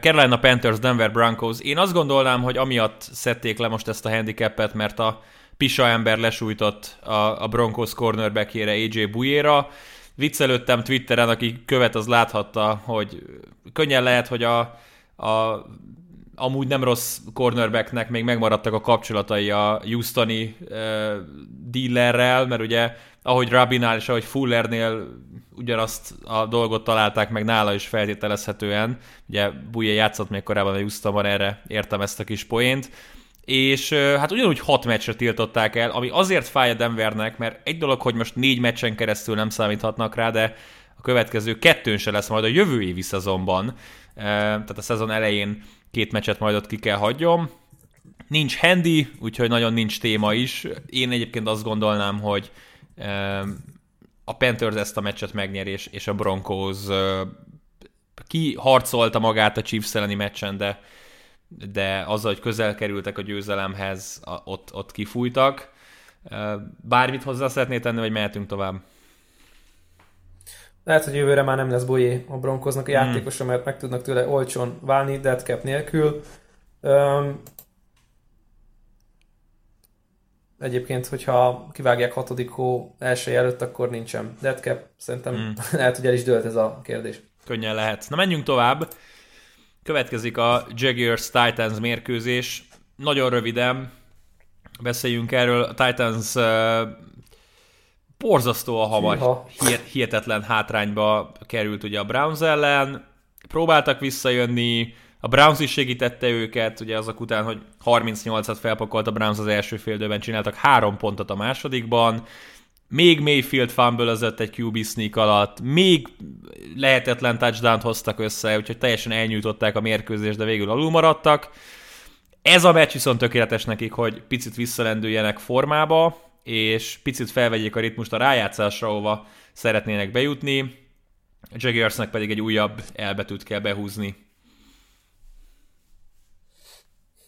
Carolina Panthers, Denver Broncos. Én azt gondolnám, hogy amiatt szedték le most ezt a handicapet, mert a pisa ember lesújtott a, a Broncos cornerbackjére AJ Bujéra. Viccelődtem Twitteren, aki követ, az láthatta, hogy könnyen lehet, hogy a, a amúgy nem rossz cornerbacknek még megmaradtak a kapcsolatai a Houstoni uh, dealerrel, mert ugye ahogy Rabinál és ahogy Fullernél ugyanazt a dolgot találták meg nála is feltételezhetően. Ugye Buje játszott még korábban a Houstonban, erre értem ezt a kis poént. És hát ugyanúgy hat meccsre tiltották el, ami azért fáj a Denvernek, mert egy dolog, hogy most négy meccsen keresztül nem számíthatnak rá, de a következő kettőn se lesz majd a jövő évi szezonban. Tehát a szezon elején két meccset majd ott ki kell hagyjom. Nincs handy, úgyhogy nagyon nincs téma is. Én egyébként azt gondolnám, hogy a Panthers ezt a meccset megnyeri, és, a Broncos ki harcolta magát a Chiefs elleni meccsen, de, de azzal, hogy közel kerültek a győzelemhez, ott, ott kifújtak. Bármit hozzá szeretné tenni, vagy mehetünk tovább? Lehet, hogy jövőre már nem lesz Boyé a Broncosnak a hmm. játékosa, mert meg tudnak tőle olcsón válni, dead cap nélkül. Um, egyébként, hogyha kivágják hatodik hó első előtt, akkor nincsen dead cap. Szerintem hmm. lehet, hogy el is dőlt ez a kérdés. Könnyen lehet. Na menjünk tovább. Következik a Jaguars Titans mérkőzés. Nagyon röviden beszéljünk erről. A Titans uh, borzasztóan hamar, hihetetlen hátrányba került ugye a Browns ellen. Próbáltak visszajönni, a Browns is segítette őket, ugye azok után, hogy 38-at felpakolt a Browns az első féldőben, csináltak három pontot a másodikban, még Mayfield fumble egy QB sneak alatt, még lehetetlen touchdown hoztak össze, úgyhogy teljesen elnyújtották a mérkőzést, de végül alul maradtak. Ez a meccs viszont tökéletes nekik, hogy picit visszalendüljenek formába, és picit felvegyék a ritmust a rájátszásra, ahova szeretnének bejutni. A Jaguarsnak pedig egy újabb elbetűt kell behúzni.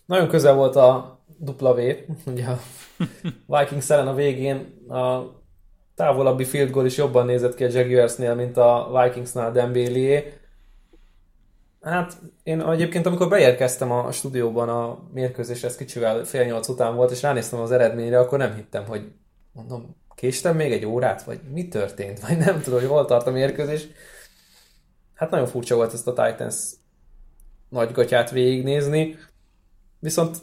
Nagyon közel volt a dupla V, ugye a Vikings ellen a végén a távolabbi field goal is jobban nézett ki a Jaguarsnél, mint a Vikingsnál Dembélé. Hát én egyébként, amikor beérkeztem a stúdióban a mérkőzésre, ez kicsivel fél nyolc után volt, és ránéztem az eredményre, akkor nem hittem, hogy mondom, késtem még egy órát, vagy mi történt, vagy nem tudom, hogy hol tart a mérkőzés. Hát nagyon furcsa volt ezt a Titans nagygatját végignézni, viszont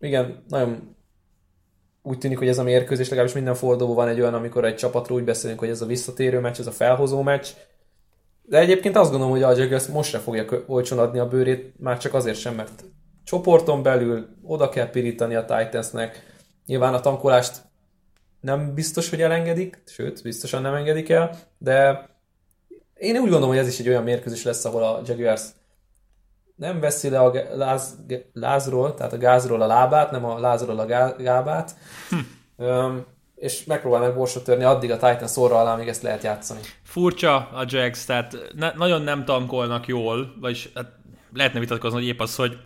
igen, nagyon úgy tűnik, hogy ez a mérkőzés legalábbis minden fordulóban van egy olyan, amikor egy csapatról úgy beszélünk, hogy ez a visszatérő meccs, ez a felhozó meccs, de egyébként azt gondolom, hogy a Jaguars most se fogja olcsón adni a bőrét, már csak azért sem, mert csoporton belül oda kell pirítani a Titansnek. Nyilván a tankolást nem biztos, hogy elengedik, sőt, biztosan nem engedik el, de én úgy gondolom, hogy ez is egy olyan mérkőzés lesz, ahol a Jaguars nem veszi le a láz, lázról, tehát a gázról a lábát, nem a lázról a gábát. Hm és megpróbálnak borsot törni addig a Titan szóra alá, amíg ezt lehet játszani. Furcsa a Jags, tehát ne, nagyon nem tankolnak jól, vagyis hát lehetne vitatkozni, hogy épp az, hogy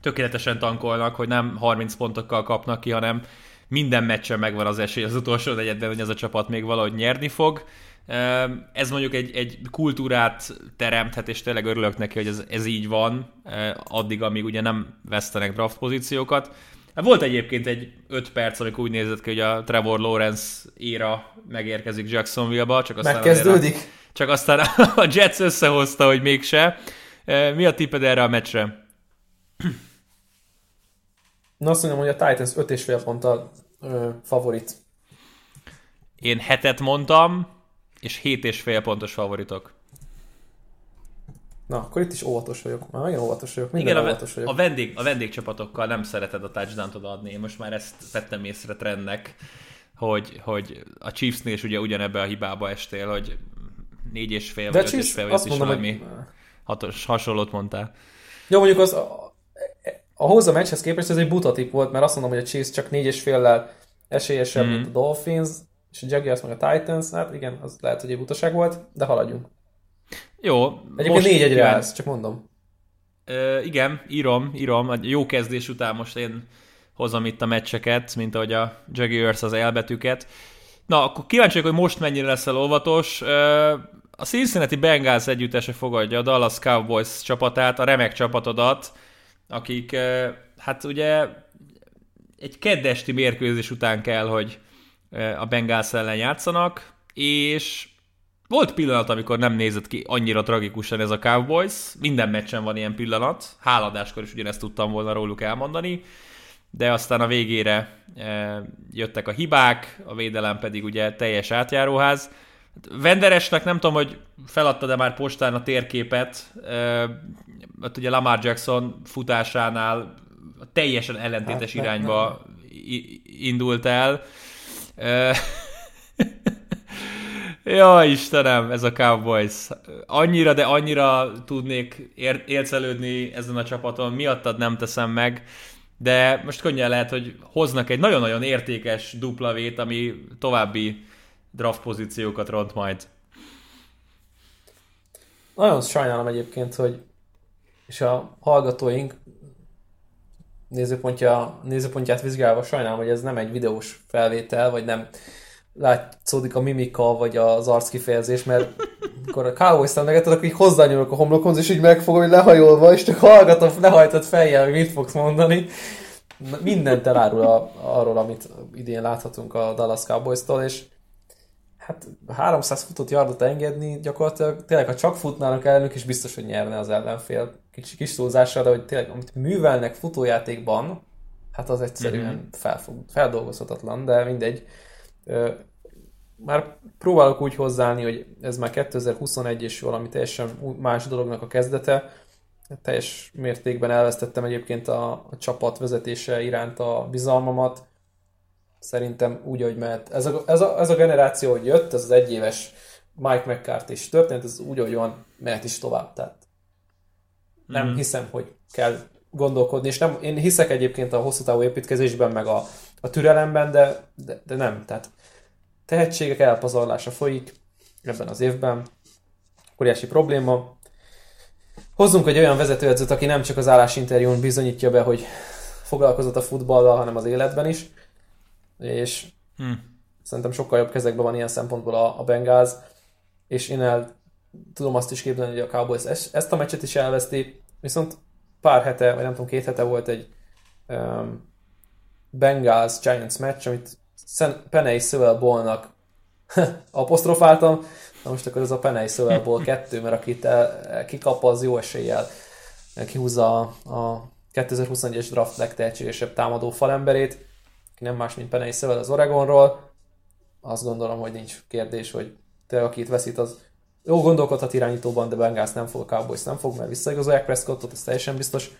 tökéletesen tankolnak, hogy nem 30 pontokkal kapnak ki, hanem minden meccsen megvan az esély az utolsó negyedben, hogy ez a csapat még valahogy nyerni fog. Ehm, ez mondjuk egy, egy kultúrát teremthet, és tényleg örülök neki, hogy ez, ez így van, eh, addig, amíg ugye nem vesztenek draft pozíciókat. Hát volt egyébként egy 5 perc, amikor úgy nézett ki, hogy a Trevor Lawrence éra megérkezik Jacksonville-ba, csak aztán Megkezdődik? A, csak aztán a Jets összehozta, hogy mégse. E, mi a tipped erre a meccsre? Na azt mondom, hogy a Titans 5,5 ponttal ö, favorit. Én hetet mondtam, és 7,5 pontos favoritok. Na, akkor itt is óvatos vagyok. Már nagyon óvatos vagyok. Minden Igen, óvatos vagyok. A, vendég, a vendégcsapatokkal nem szereted a touchdown adni. Én most már ezt vettem észre trendnek, hogy, hogy a Chiefsnél is ugye ugyanebbe a hibába estél, hogy négy és fél, vagy öt és fél, vagy mondom, valami hogy... hatos, hasonlót mondtál. Jó, mondjuk az a, ahhoz a meccshez képest ez egy buta tip volt, mert azt mondom, hogy a Chiefs csak négy és féllel esélyesebb, mm. mint a Dolphins, és a Jaguars meg a Titans, hát igen, az lehet, hogy egy butaság volt, de haladjunk. Jó. Egyébként négy egyre állsz, csak mondom. Ö, igen, írom, írom. A jó kezdés után most én hozom itt a meccseket, mint ahogy a Jaguars az elbetűket. Na, akkor kíváncsi hogy most mennyire leszel óvatos. A Cincinnati Bengals együttese fogadja a Dallas Cowboys csapatát, a remek csapatodat, akik hát ugye egy keddesti mérkőzés után kell, hogy a Bengals ellen játszanak, és volt pillanat, amikor nem nézett ki annyira tragikusan ez a Cowboys. Minden meccsen van ilyen pillanat. Háladáskor is ugyanezt tudtam volna róluk elmondani. De aztán a végére e, jöttek a hibák, a védelem pedig ugye teljes átjáróház. Venderesnek nem tudom, hogy feladta de már postán a térképet, e, ott ugye Lamar Jackson futásánál teljesen ellentétes hát, irányba nem. indult el. E, Ja, Istenem, ez a Cowboys. Annyira, de annyira tudnék ér- ezen a csapaton, miattad nem teszem meg, de most könnyen lehet, hogy hoznak egy nagyon-nagyon értékes dupla vét, ami további draft pozíciókat ront majd. Nagyon sajnálom egyébként, hogy és a hallgatóink nézőpontja, nézőpontját vizsgálva sajnálom, hogy ez nem egy videós felvétel, vagy nem látszódik a mimika, vagy az arckifejezés, mert akkor a Cowboys emlegeted, akkor így hozzányúlok a homlokomhoz, és így megfogom, hogy lehajolva, és csak hallgatom lehajtott fejjel, hogy mit fogsz mondani. Mindent elárul a, arról, amit idén láthatunk a Dallas Cowboys-tól, és hát 300 futott yardot engedni, gyakorlatilag tényleg, ha csak futnának ellenük, is biztos, hogy nyerne az ellenfél. Kicsi kis túlzással, de hogy tényleg, amit művelnek futójátékban, hát az egyszerűen mm-hmm. felfog, feldolgozhatatlan, de mindegy már próbálok úgy hozzáállni, hogy ez már 2021 és valami teljesen más dolognak a kezdete. Teljes mértékben elvesztettem egyébként a, a csapat vezetése iránt a bizalmamat. Szerintem úgy, hogy mehet. Ez a, ez a, ez a generáció, hogy jött, ez az egyéves Mike McCarthy is történt, ez úgy, hogy van, mehet is tovább. Tehát nem mm. hiszem, hogy kell gondolkodni, és nem, én hiszek egyébként a hosszú távú építkezésben, meg a, a türelemben, de, de, de nem. Tehát tehetségek elpazarlása folyik ebben az évben. Óriási probléma. Hozzunk egy olyan vezetőedzőt, aki nem csak az állásinterjún bizonyítja be, hogy foglalkozott a futballal, hanem az életben is. És hmm. szerintem sokkal jobb kezekben van ilyen szempontból a, a Bengáz. És én el tudom azt is képzelni, hogy a Cowboys ezt a meccset is elveszti, viszont pár hete, vagy nem tudom, két hete volt egy um, Bengals Giants meccs, amit Penei Sewell Ballnak apostrofáltam, na most akkor ez a Penei Ball 2, mert akit el, kikap, az jó eséllyel kihúzza a 2021-es draft legtehetségesebb támadó falemberét, ki nem más, mint Penei Sewell az Oregonról. Azt gondolom, hogy nincs kérdés, hogy te, aki itt veszít, az jó gondolkodhat irányítóban, de Bengals nem fog, a Cowboys nem fog, mert visszaigazolják Prescottot, ez teljesen biztos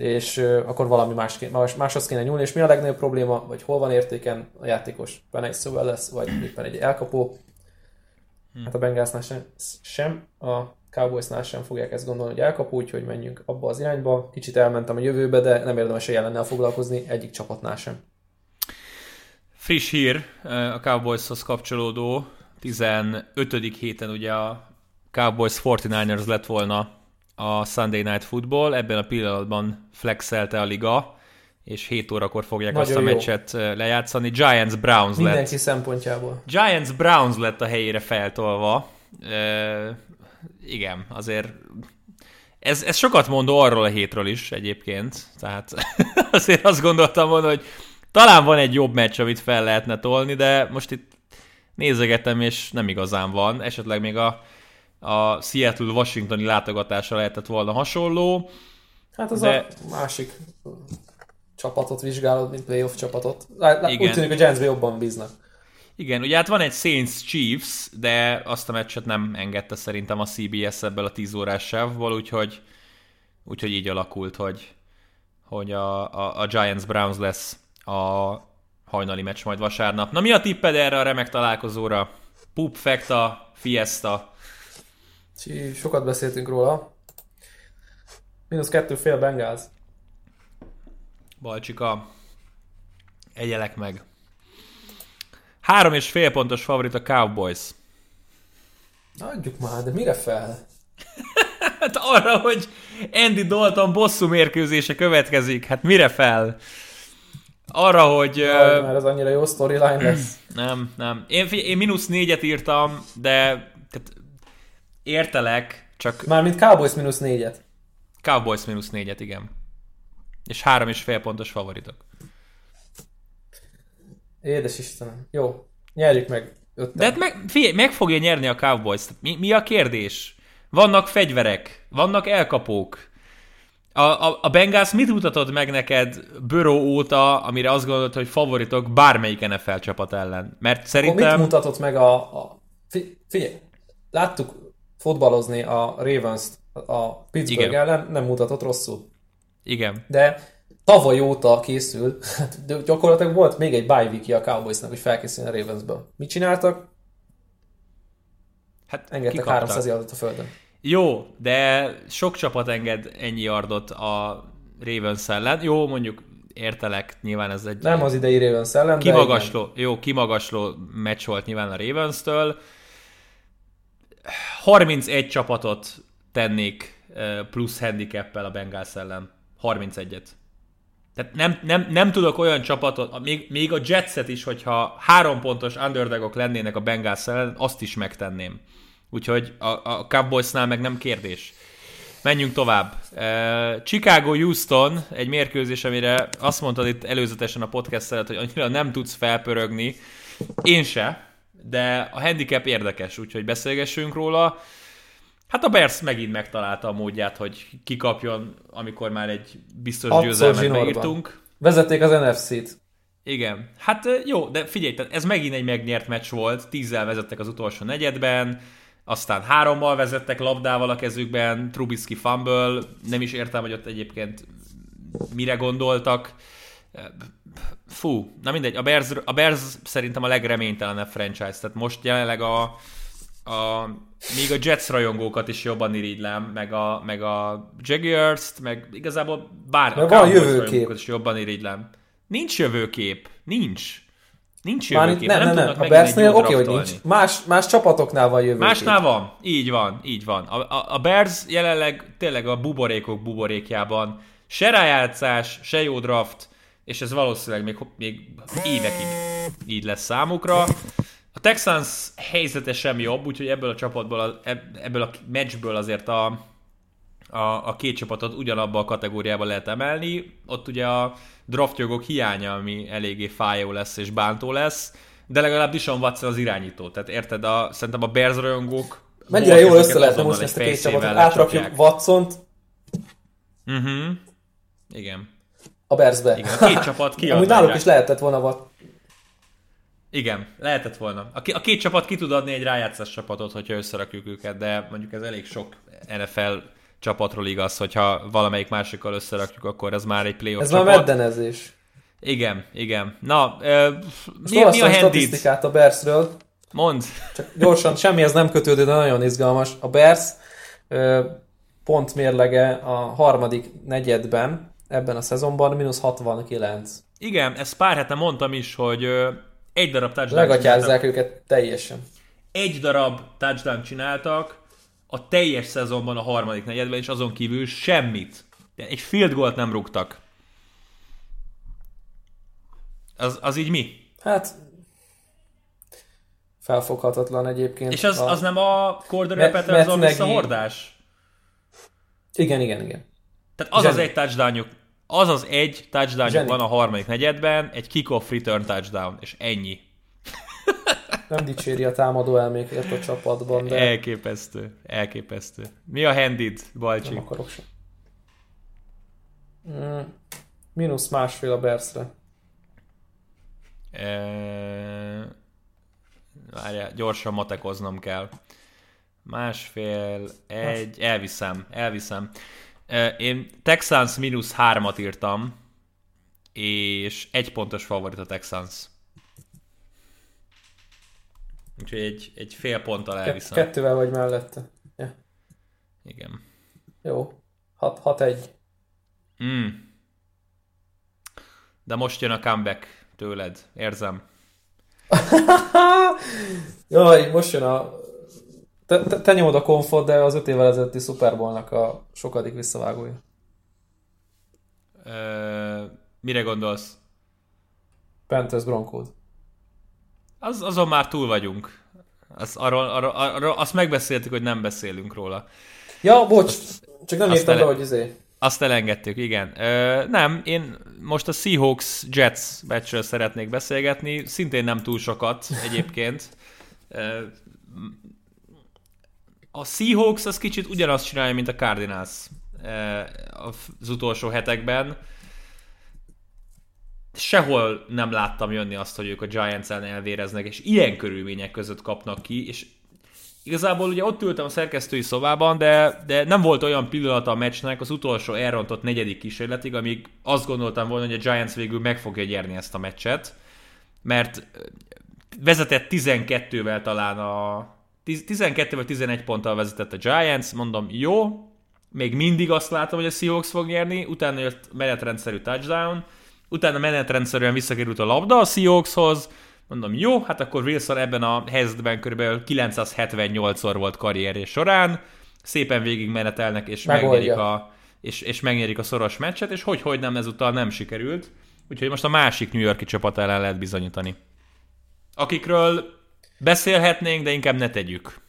és akkor valami más, más, máshoz kéne nyúlni, és mi a legnagyobb probléma, vagy hol van értéken a játékos, Penny szóval lesz, vagy éppen egy elkapó. Hmm. Hát a Bengalsnál sem, sem, a Cowboysnál sem fogják ezt gondolni, hogy elkapó, úgyhogy menjünk abba az irányba. Kicsit elmentem a jövőbe, de nem érdemes a jelennel foglalkozni, egyik csapatnál sem. Friss hír a Cowboyshoz kapcsolódó, 15. héten ugye a Cowboys 49ers lett volna a Sunday Night Football, ebben a pillanatban flexelte a liga, és 7 órakor fogják Nagyon azt a jó. meccset lejátszani. Giants Browns Mindenki lett. Mindenki szempontjából. Giants Browns lett a helyére feltolva. E, igen, azért ez, ez sokat mondó arról a hétről is egyébként, tehát azért azt gondoltam volna, hogy talán van egy jobb meccs, amit fel lehetne tolni, de most itt nézegetem, és nem igazán van. Esetleg még a a Seattle-Washingtoni látogatásra lehetett volna hasonló. Hát az de... a másik csapatot vizsgálod, mint playoff csapatot. Igen. Úgy tűnik, a Giantsbe jobban bíznak. Igen, ugye hát van egy Saints Chiefs, de azt a meccset nem engedte szerintem a CBS ebből a 10 órás sávból, úgyhogy, úgyhogy így alakult, hogy, hogy a, a, a Giants Browns lesz a hajnali meccs majd vasárnap. Na mi a tipped erre a remek találkozóra? Pup, Fekta, Fiesta? Sokat beszéltünk róla. Minusz kettő fél Bengals. Balcsika, egyelek meg. Három és fél pontos favorit a Cowboys. Adjuk már, de mire fel? hát arra, hogy Andy Dalton bosszú mérkőzése következik. Hát mire fel? Arra, hogy... Jaj, uh... mert ez annyira jó storyline lesz. nem, nem. Én, én mínusz négyet írtam, de értelek, csak... Mármint Cowboys mínusz négyet. Cowboys mínusz négyet, igen. És három és fél pontos favoritok. Édes Istenem. Jó, nyerjük meg. Ötten. De hát meg, figyelj, meg fogja nyerni a Cowboys. Mi, mi a kérdés? Vannak fegyverek, vannak elkapók. A, a, a Bengals mit mutatott meg neked Böró óta, amire azt gondolod, hogy favoritok bármelyik NFL csapat ellen? Mert szerintem... Akkor mit mutatott meg a... a fi, figyelj, láttuk fotbalozni a Ravens-t a Pittsburgh Igen. ellen, nem mutatott rosszul. Igen. De tavaly óta készül, hát de gyakorlatilag volt még egy bye week a Cowboysnak, hogy felkészülni a Ravensből. Mit csináltak? Hát Engedtek kikaptak. 300 yardot a földön. Jó, de sok csapat enged ennyi yardot a Ravens ellen. Jó, mondjuk értelek, nyilván ez egy Nem az idei Ravens ellen, de igen. kimagasló, jó, kimagasló meccs volt nyilván a Ravens-től. 31 csapatot tennék plusz handicappel a Bengals ellen. 31-et. Tehát nem, nem, nem tudok olyan csapatot, még, még a Jetset is, hogyha három pontos underdogok lennének a Bengals ellen, azt is megtenném. Úgyhogy a, a Cowboysnál meg nem kérdés. Menjünk tovább. Chicago-Houston, egy mérkőzés, amire azt mondtad itt előzetesen a podcast előtt, hogy annyira nem tudsz felpörögni. Én se, de a handicap érdekes, úgyhogy beszélgessünk róla. Hát a Bears megint megtalálta a módját, hogy kikapjon, amikor már egy biztos Hatszor győzelmet zsinórban. megírtunk. Vezették az NFC-t. Igen. Hát jó, de figyelj, tehát ez megint egy megnyert meccs volt, tízzel vezettek az utolsó negyedben, aztán hárommal vezettek labdával a kezükben, Trubisky fumble, nem is értem, hogy ott egyébként mire gondoltak. Fú, na mindegy, a Bears, a Bears szerintem a legreménytelenebb franchise, tehát most jelenleg a, a még a Jets rajongókat is jobban irigylem, meg a, meg a Jaguars-t, meg igazából bár De a van jövőkép. is jobban irigylem. Nincs jövőkép. Nincs. Nincs Már jövőkép. nem, nem, nem, tudnak a Bearsnél oké, hogy nincs. Más, más csapatoknál van jövő. Másnál van. Így van, így van. A, a, a Bears jelenleg tényleg a buborékok buborékjában. Se rájátszás, se jó draft, és ez valószínűleg még, még évekig így lesz számukra. A Texans helyzete sem jobb, úgyhogy ebből a csapatból, ebből a meccsből azért a, a, a két csapatot ugyanabba a kategóriába lehet emelni. Ott ugye a draftjogok hiánya, ami eléggé fájó lesz és bántó lesz, de legalább Dishon Watson az irányító. Tehát érted, a, szerintem a Bears rajongók Mennyire jól össze lehetne most ezt a két csapatot. Átrakjuk. Watsont Uh-huh. Igen. A Bearsbe. Igen, a két csapat kiadna Amúgy náluk is lehetett volna Wat. Igen, lehetett volna. A, ki- a két csapat ki tud adni egy rájátszás csapatot, hogyha összerakjuk őket, de mondjuk ez elég sok NFL csapatról igaz, hogyha valamelyik másikkal összerakjuk, akkor ez már egy playoff Ez már csapat. meddenezés. Igen, igen. Na, ö, mi, mi a a statisztikát a Bearsről. Mondd. Csak gyorsan, semmihez nem kötődő, de nagyon izgalmas. A Bears ö, pont mérlege a harmadik negyedben ebben a szezonban mínusz 69. Igen, ezt pár hete mondtam is, hogy egy darab touchdown Legatyázzák őket teljesen. egy darab touchdown csináltak a teljes szezonban a harmadik negyedben, és azon kívül semmit. Egy field goalt nem rúgtak. Az, az így mi? Hát felfoghatatlan egyébként. És az, a... az nem a Corder Matt- Patterson visszahordás? Igen, igen, igen. Tehát az az Zseni. egy touchdownjuk, az az egy touchdownjuk Zseni. van a harmadik negyedben, egy kickoff return touchdown, és ennyi. Nem dicséri a támadó elmékért a csapatban, de Elképesztő, elképesztő. Mi a handid, Balcsi? nem akarok sem. Mm, mínusz másfél a Bearsre. E... Várjál, gyorsan matekoznom kell. Másfél, egy, elviszem, elviszem. Én Texans mínusz hármat írtam, és egy pontos favorit a Texans. Úgyhogy egy, egy fél ponttal elviszem. kettővel vagy mellette. Ja. Igen. Jó. 6-1. Mm. De most jön a comeback tőled, érzem. Jaj, most jön a... Te, te, te nyomod a komfort, de az öt évvel ezelőtti Super Bowl-nak a sokadik visszavágója. Ö, mire gondolsz? Panthers Broncos. Az, azon már túl vagyunk. Az, arról, arról, arról, azt megbeszéltük, hogy nem beszélünk róla. Ja, bocs, csak nem Azt írtam be, ele- hogy izé. Azt elengedtük, igen. Ö, nem, én most a Seahawks Jets meccsről szeretnék beszélgetni, szintén nem túl sokat egyébként. Ö, a Seahawks az kicsit ugyanazt csinálja, mint a Cardinals az utolsó hetekben. Sehol nem láttam jönni azt, hogy ők a Giants ellen elvéreznek, és ilyen körülmények között kapnak ki, és igazából ugye ott ültem a szerkesztői szobában, de, de nem volt olyan pillanata a meccsnek az utolsó elrontott negyedik kísérletig, amíg azt gondoltam volna, hogy a Giants végül meg fogja gyerni ezt a meccset, mert vezetett 12-vel talán a 12 vagy 11 ponttal vezetett a Giants, mondom, jó, még mindig azt látom, hogy a Seahawks fog nyerni, utána jött menetrendszerű touchdown, utána menetrendszerűen visszakerült a labda a Seahawkshoz, mondom, jó, hát akkor Wilson ebben a helyzetben kb. 978-szor volt karrierje során, szépen végig menetelnek, és megnyerik a, és, és megnyerik a szoros meccset, és hogy, hogy nem ezúttal nem sikerült. Úgyhogy most a másik New Yorki csapat ellen lehet bizonyítani. Akikről beszélhetnénk, de inkább ne tegyük.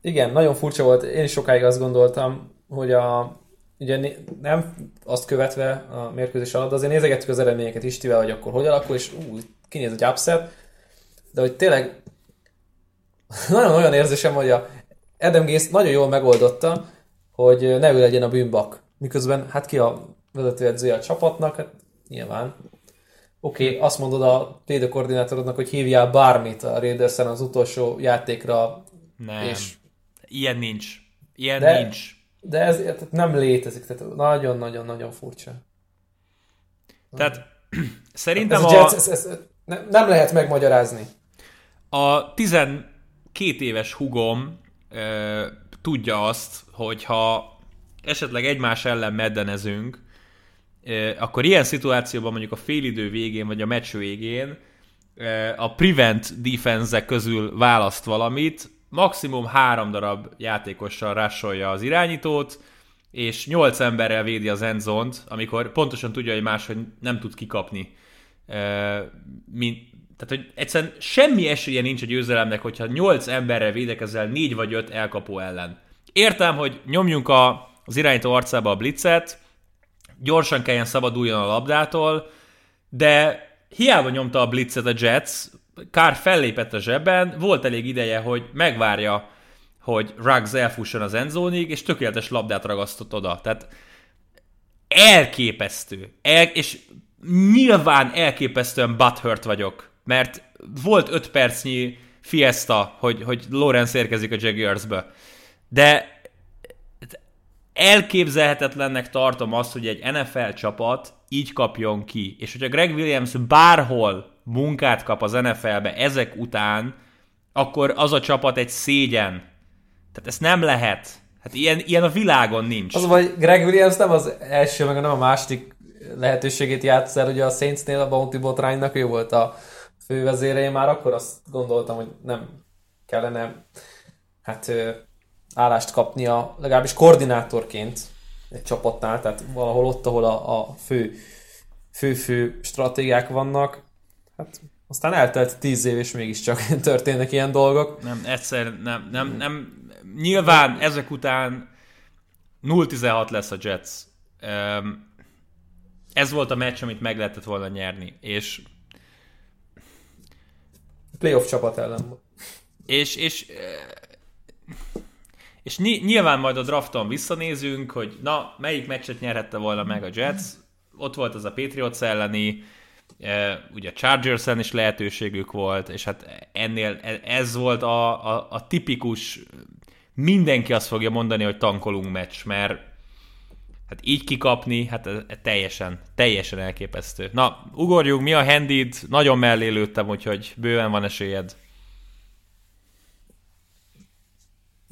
Igen, nagyon furcsa volt. Én is sokáig azt gondoltam, hogy a, ugye nem azt követve a mérkőzés alatt, azért nézegettük az eredményeket Istivel, hogy akkor hogy alakul, és ú, kinéz egy upset, de hogy tényleg nagyon olyan érzésem, hogy a Adam Gaze nagyon jól megoldotta, hogy ne ő legyen a bűnbak. Miközben hát ki a vezetőedzője a csapatnak, hát nyilván. Oké, okay, azt mondod a koordinátorodnak, hogy hívjál bármit a raiders az utolsó játékra, nem. és Ilyen nincs. Ilyen de, nincs. De ez nem létezik, tehát nagyon-nagyon-nagyon furcsa. Tehát szerintem ez a... Jets, ez, ez, nem, nem lehet megmagyarázni. A 12 éves hugom e, tudja azt, hogyha esetleg egymás ellen meddenezünk, akkor ilyen szituációban mondjuk a félidő végén, vagy a meccs végén a prevent defense közül választ valamit, maximum három darab játékossal rásolja az irányítót, és nyolc emberrel védi az endzont, amikor pontosan tudja, hogy máshogy nem tud kikapni. Mint, tehát, hogy egyszerűen semmi esélye nincs a győzelemnek, hogyha nyolc emberrel védekezel négy vagy öt elkapó ellen. Értem, hogy nyomjunk a, az irányító arcába a blitzet, gyorsan kelljen szabaduljon a labdától, de hiába nyomta a blitzet a Jets, Kár fellépett a zsebben, volt elég ideje, hogy megvárja, hogy Ruggs elfusson az endzónig, és tökéletes labdát ragasztott oda. Tehát elképesztő. El, és nyilván elképesztően butthurt vagyok, mert volt öt percnyi fiesta, hogy, hogy Lawrence érkezik a Jaguarsbe. De elképzelhetetlennek tartom azt, hogy egy NFL csapat így kapjon ki. És hogyha Greg Williams bárhol munkát kap az NFL-be ezek után, akkor az a csapat egy szégyen. Tehát ezt nem lehet. Hát ilyen, ilyen a világon nincs. Az vagy Greg Williams nem az első, meg nem a második lehetőségét játssz el, ugye a Saintsnél a Bounty Botránynak ő volt a fővezére, én már akkor azt gondoltam, hogy nem kellene hát állást kapnia, legalábbis koordinátorként egy csapatnál, tehát valahol ott, ahol a, a fő, fő-fő stratégiák vannak. Hát aztán eltelt tíz év, és mégiscsak történnek ilyen dolgok. Nem, egyszer nem, nem, nem. Nyilván ezek után 0-16 lesz a Jets. Ez volt a meccs, amit meg lehetett volna nyerni, és playoff csapat ellen. És, és és nyilván majd a drafton visszanézünk, hogy na, melyik meccset nyerhette volna meg a Jets. Ott volt az a Patriots elleni, e, ugye a chargers is lehetőségük volt, és hát ennél e, ez volt a, a, a tipikus, mindenki azt fogja mondani, hogy tankolunk meccs, mert hát így kikapni, hát ez teljesen, teljesen elképesztő. Na, ugorjunk, mi a handid? Nagyon mellé lőttem, úgyhogy bőven van esélyed.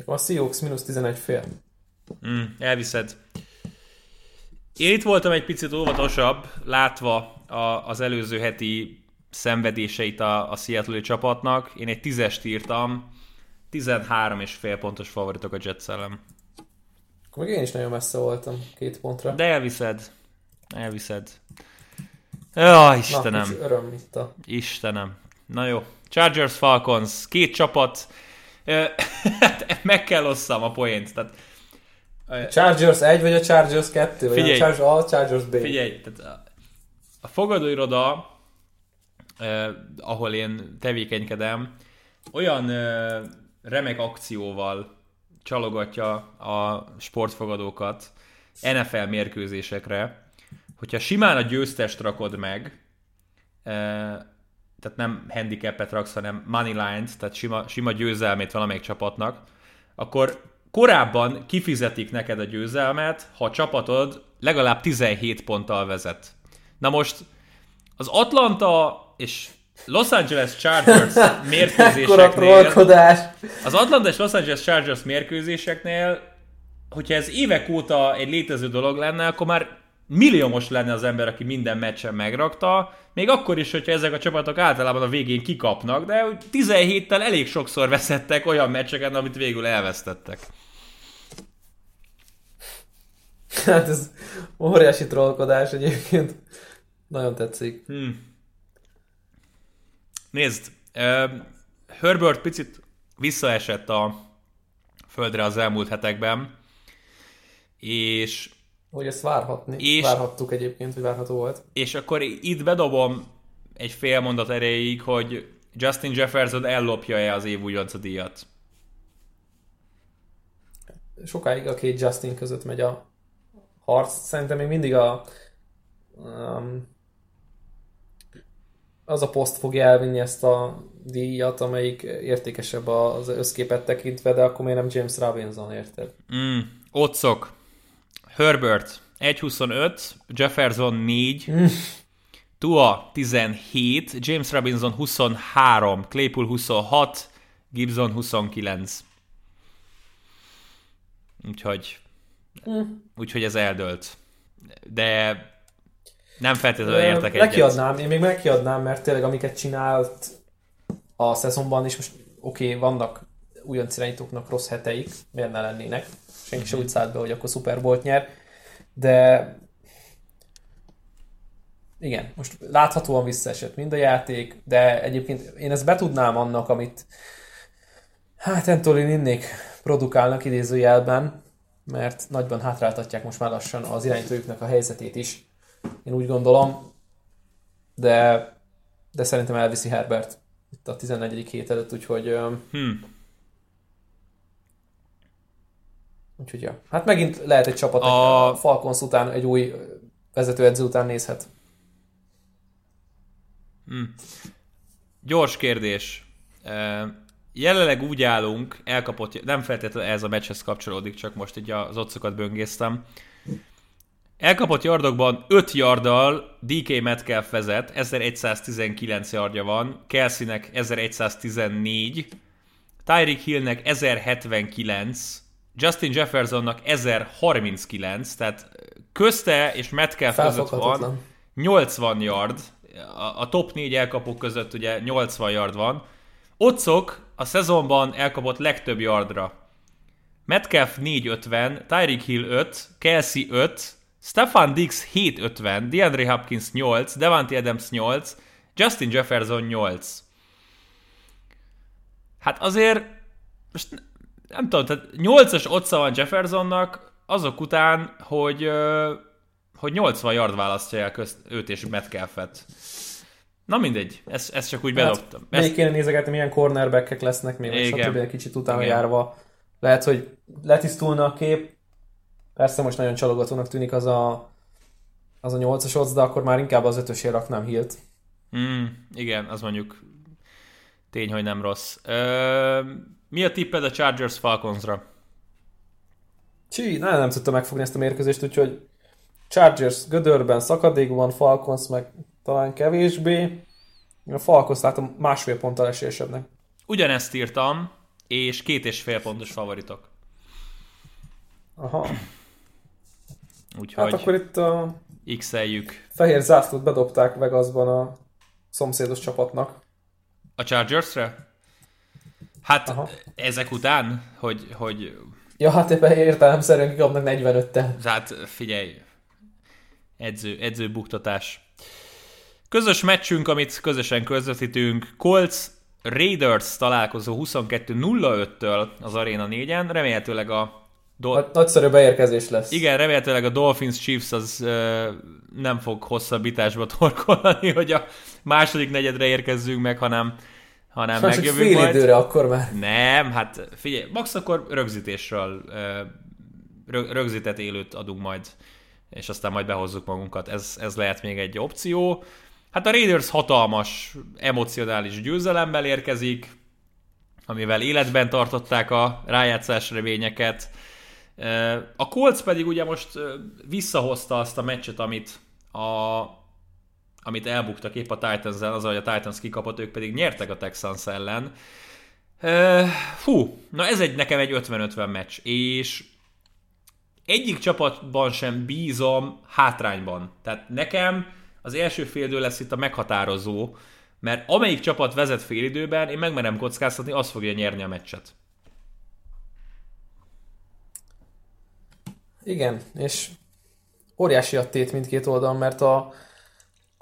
A Seahawks mínusz 11 fél. Mm, elviszed. Én itt voltam egy picit óvatosabb, látva a, az előző heti szenvedéseit a, a Seattle csapatnak. Én egy tízest írtam, 13 és fél pontos favoritok a Jets ellen. Akkor még én is nagyon messze voltam két pontra. De elviszed. Elviszed. Ja, Istenem. Na, öröm itt a... Istenem. Na jó. Chargers Falcons, két csapat meg kell osszam a poént. Tehát, Chargers 1 vagy a Chargers 2? Vagy Figyelj. a Chargers A, Chargers B? Figyelj, tehát a, a fogadóiroda, eh, ahol én tevékenykedem, olyan eh, remek akcióval csalogatja a sportfogadókat NFL mérkőzésekre, hogyha simán a győztest rakod meg, eh, tehát nem handicapet raksz, hanem money lines, tehát sima, sima győzelmét valamelyik csapatnak, akkor korábban kifizetik neked a győzelmet, ha a csapatod legalább 17 ponttal vezet. Na most az Atlanta és Los Angeles Chargers mérkőzéseknél, az Atlanta és Los Angeles Chargers mérkőzéseknél, hogyha ez évek óta egy létező dolog lenne, akkor már milliómos lenne az ember, aki minden meccsen megrakta, még akkor is, hogyha ezek a csapatok általában a végén kikapnak, de úgy 17-tel elég sokszor veszettek olyan meccseken, amit végül elvesztettek. Hát ez óriási trollkodás egyébként. Nagyon tetszik. Nézd, uh, Herbert picit visszaesett a földre az elmúlt hetekben, és, Hogy ezt várhatni. És- Várhattuk egyébként, hogy várható volt. és akkor itt bedobom egy fél mondat erejéig, hogy Justin Jefferson ellopja-e az év újonca díjat. Sokáig a két Justin között megy a harc. Szerintem még mindig a um, az a poszt fogja elvinni ezt a díjat, amelyik értékesebb az összképet tekintve, de akkor miért nem James Robinson, érted? Mm, Otszok. Herbert 1.25, Jefferson 4, Tua 17, James Robinson 23, Claypool 26, Gibson 29. Úgyhogy, úgyhogy ez eldőlt. De nem feltétlenül értek egyet. Megkiadnám, én még megkiadnám, mert tényleg amiket csinált a szezonban, és most oké, okay, vannak újonc irányítóknak rossz heteik, miért ne lennének, senki sem úgy szállt be, hogy akkor Super Bowl nyer, de igen, most láthatóan visszaesett mind a játék, de egyébként én ezt betudnám annak, amit hát Antolin Innék produkálnak idézőjelben, mert nagyban hátráltatják most már lassan az irányítójuknak a helyzetét is. Én úgy gondolom, de, de szerintem elviszi Herbert itt a 14. hét előtt, úgyhogy öm, Hm. Úgyhogy ja. Hát megint lehet egy csapat, A- a... Falcons után, egy új vezetőedző után nézhet. Gyors kérdés. Jelenleg úgy állunk, elkapott, nem feltétlenül ez a meccshez kapcsolódik, csak most így az otcokat böngésztem. Elkapott yardokban 5 yarddal DK Metcalf vezet, 1119 yardja van, Kelseynek 1114, Tyreek Hillnek 1079, Justin Jeffersonnak 1039, tehát közte és Metcalf között van Felfoghatatlan. 80 yard, a, a top 4 elkapók között ugye 80 yard van. Otcok a szezonban elkapott legtöbb yardra. Metcalf 450, Tyreek Hill 5, Kelsey 5, Stefan Diggs 750, DeAndre Hopkins 8, Devante Adams 8, Justin Jefferson 8. Hát azért, most nem tudom, tehát 8-as otca van Jeffersonnak azok után, hogy, hogy 80 yard választja el közt, őt és Metcalfet. Na mindegy, ezt, ezt csak úgy bedobtam. Hát, még Ezt, kéne nézegetni, milyen cornerbackek lesznek még, Igen. stb. egy kicsit utána Igen. járva. Lehet, hogy letisztulna a kép. Persze most nagyon csalogatónak tűnik az a, az a 8-as odds, de akkor már inkább az ötösért raknám Hilt. mm, igen, az mondjuk tény, hogy nem rossz. Ö, mi a tipped a Chargers Falconsra? Csí, nagyon nem tudta megfogni ezt a mérkőzést, úgyhogy Chargers gödörben, szakadékban, Falcons meg talán kevésbé. A Falcons látom másfél ponttal esélyesebbnek. Ugyanezt írtam, és két és fél pontos favoritok. Aha. Úgyhogy Hát akkor itt a x-eljük fehér zászlót bedobták Vegasban a szomszédos csapatnak. a Chargersre? Hát Aha. ezek után, hogy, hogy Ja, hát ebben értelemszerűen kikapnak 45-tel. hát figyelj, edző, edző buktatás. Közös meccsünk, amit közösen közvetítünk, Colts Raiders találkozó 22-05-től az Arena 4-en, remélhetőleg a Dol- Nagyszerű beérkezés lesz. Igen, remélhetőleg a Dolphins Chiefs az ö, nem fog hosszabbításba torkolni, hogy a második negyedre érkezzünk meg, hanem, hanem Most megjövünk fél majd. időre akkor már. Nem, hát figyelj, max akkor rögzítésről rögzített élőt adunk majd, és aztán majd behozzuk magunkat. Ez, ez lehet még egy opció. Hát a Raiders hatalmas, emocionális győzelemmel érkezik, amivel életben tartották a rájátszás reményeket. A Colts pedig ugye most visszahozta azt a meccset, amit, a, amit elbuktak épp a titans az, hogy a Titans kikapott, ők pedig nyertek a Texans ellen. Fú, na ez egy nekem egy 50-50 meccs, és egyik csapatban sem bízom hátrányban. Tehát nekem az első fél lesz itt a meghatározó, mert amelyik csapat vezet félidőben, én megmerem kockáztatni, az fogja nyerni a meccset. Igen, és óriási a tét mindkét oldalon, mert a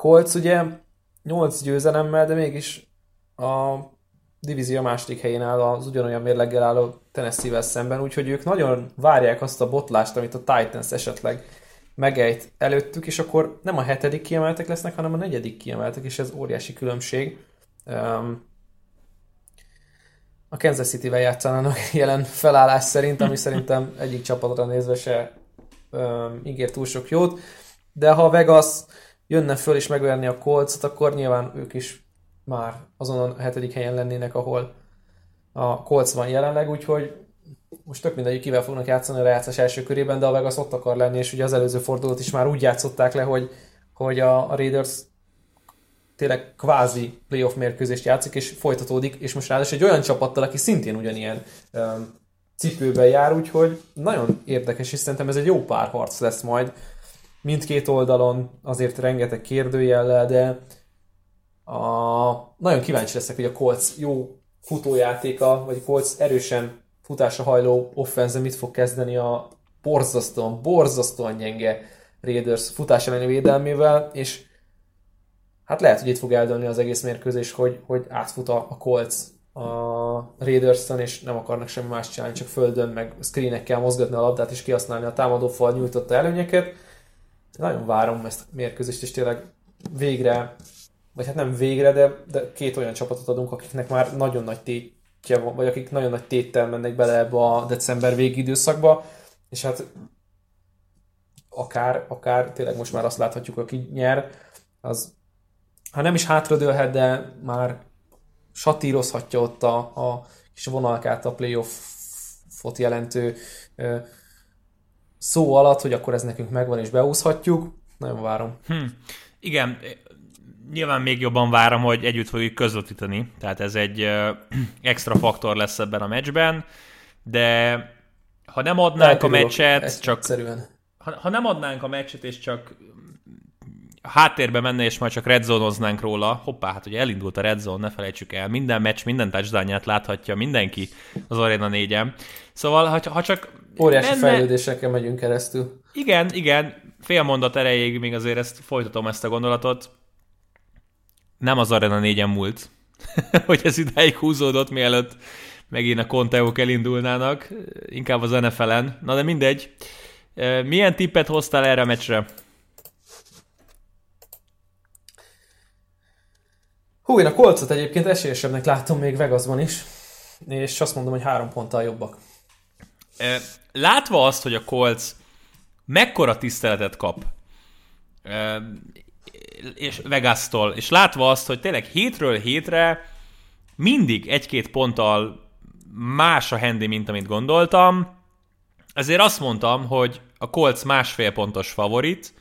Colts ugye 8 győzelemmel, de mégis a divízió második helyén áll az ugyanolyan mérleggel álló Tennessee-vel szemben, úgyhogy ők nagyon várják azt a botlást, amit a Titans esetleg megejt előttük, és akkor nem a hetedik kiemeltek lesznek, hanem a negyedik kiemeltek, és ez óriási különbség. Um, a Kansas City-vel játszanának jelen felállás szerint, ami szerintem egyik csapatra nézve se um, ígér túl sok jót, de ha Vegas jönne föl és megverni a colts akkor nyilván ők is már azon a hetedik helyen lennének, ahol a Colts van jelenleg, úgyhogy most tök mindegy, kivel fognak játszani a rejátszás első körében, de a Vegas ott akar lenni, és ugye az előző fordulót is már úgy játszották le, hogy, hogy a, a Raiders tényleg kvázi playoff mérkőzést játszik, és folytatódik, és most ráadásul egy olyan csapattal, aki szintén ugyanilyen um, cipőben jár, úgyhogy nagyon érdekes, és szerintem ez egy jó pár harc lesz majd. Mindkét oldalon azért rengeteg kérdőjellel, de a... nagyon kíváncsi leszek, hogy a Colts jó futójátéka, vagy a Colts erősen futásra hajló offense mit fog kezdeni a borzasztóan, borzasztóan gyenge Raiders futás elleni védelmével, és hát lehet, hogy itt fog eldőlni az egész mérkőzés, hogy, hogy átfut a, a Colts a raiders és nem akarnak semmi más csinálni, csak földön, meg screenekkel mozgatni a labdát, és kihasználni a támadó fal nyújtotta előnyeket. Nagyon várom ezt a mérkőzést, és tényleg végre, vagy hát nem végre, de, de két olyan csapatot adunk, akiknek már nagyon nagy tétje van, vagy akik nagyon nagy téttel mennek bele ebbe a december végi időszakba, és hát akár, akár tényleg most már azt láthatjuk, aki nyer, az ha nem is hátradőlhet, de már satírozhatja ott a, a kis vonalkát a playoff-ot jelentő szó alatt, hogy akkor ez nekünk megvan és beúszhatjuk. Nagyon várom. Hm. Igen, nyilván még jobban várom, hogy együtt fogjuk közvetíteni, tehát ez egy ö, extra faktor lesz ebben a meccsben, de ha nem adnánk a meccset, csak... Egyszerűen. Ha, ha nem adnánk a meccset, és csak háttérbe menne, és majd csak redzónoznánk róla, hoppá, hát ugye elindult a redzone, ne felejtsük el, minden meccs, minden touchdown láthatja mindenki az Arena 4 Szóval, ha, ha csak... Óriási menne... fejlődésekkel megyünk keresztül. Igen, igen, fél mondat erejéig még azért ezt folytatom ezt a gondolatot. Nem az Arena 4 múlt, hogy ez idáig húzódott, mielőtt megint a Conteók elindulnának, inkább az NFL-en. Na de mindegy. Milyen tippet hoztál erre a meccsre? Hú, én a kolcot egyébként esélyesebbnek látom még Vegasban is, és azt mondom, hogy három ponttal jobbak. Látva azt, hogy a Colts mekkora tiszteletet kap, és Vegas-tól, és látva azt, hogy tényleg hétről hétre mindig egy-két ponttal más a hendi, mint amit gondoltam, ezért azt mondtam, hogy a Colts másfél pontos favorit,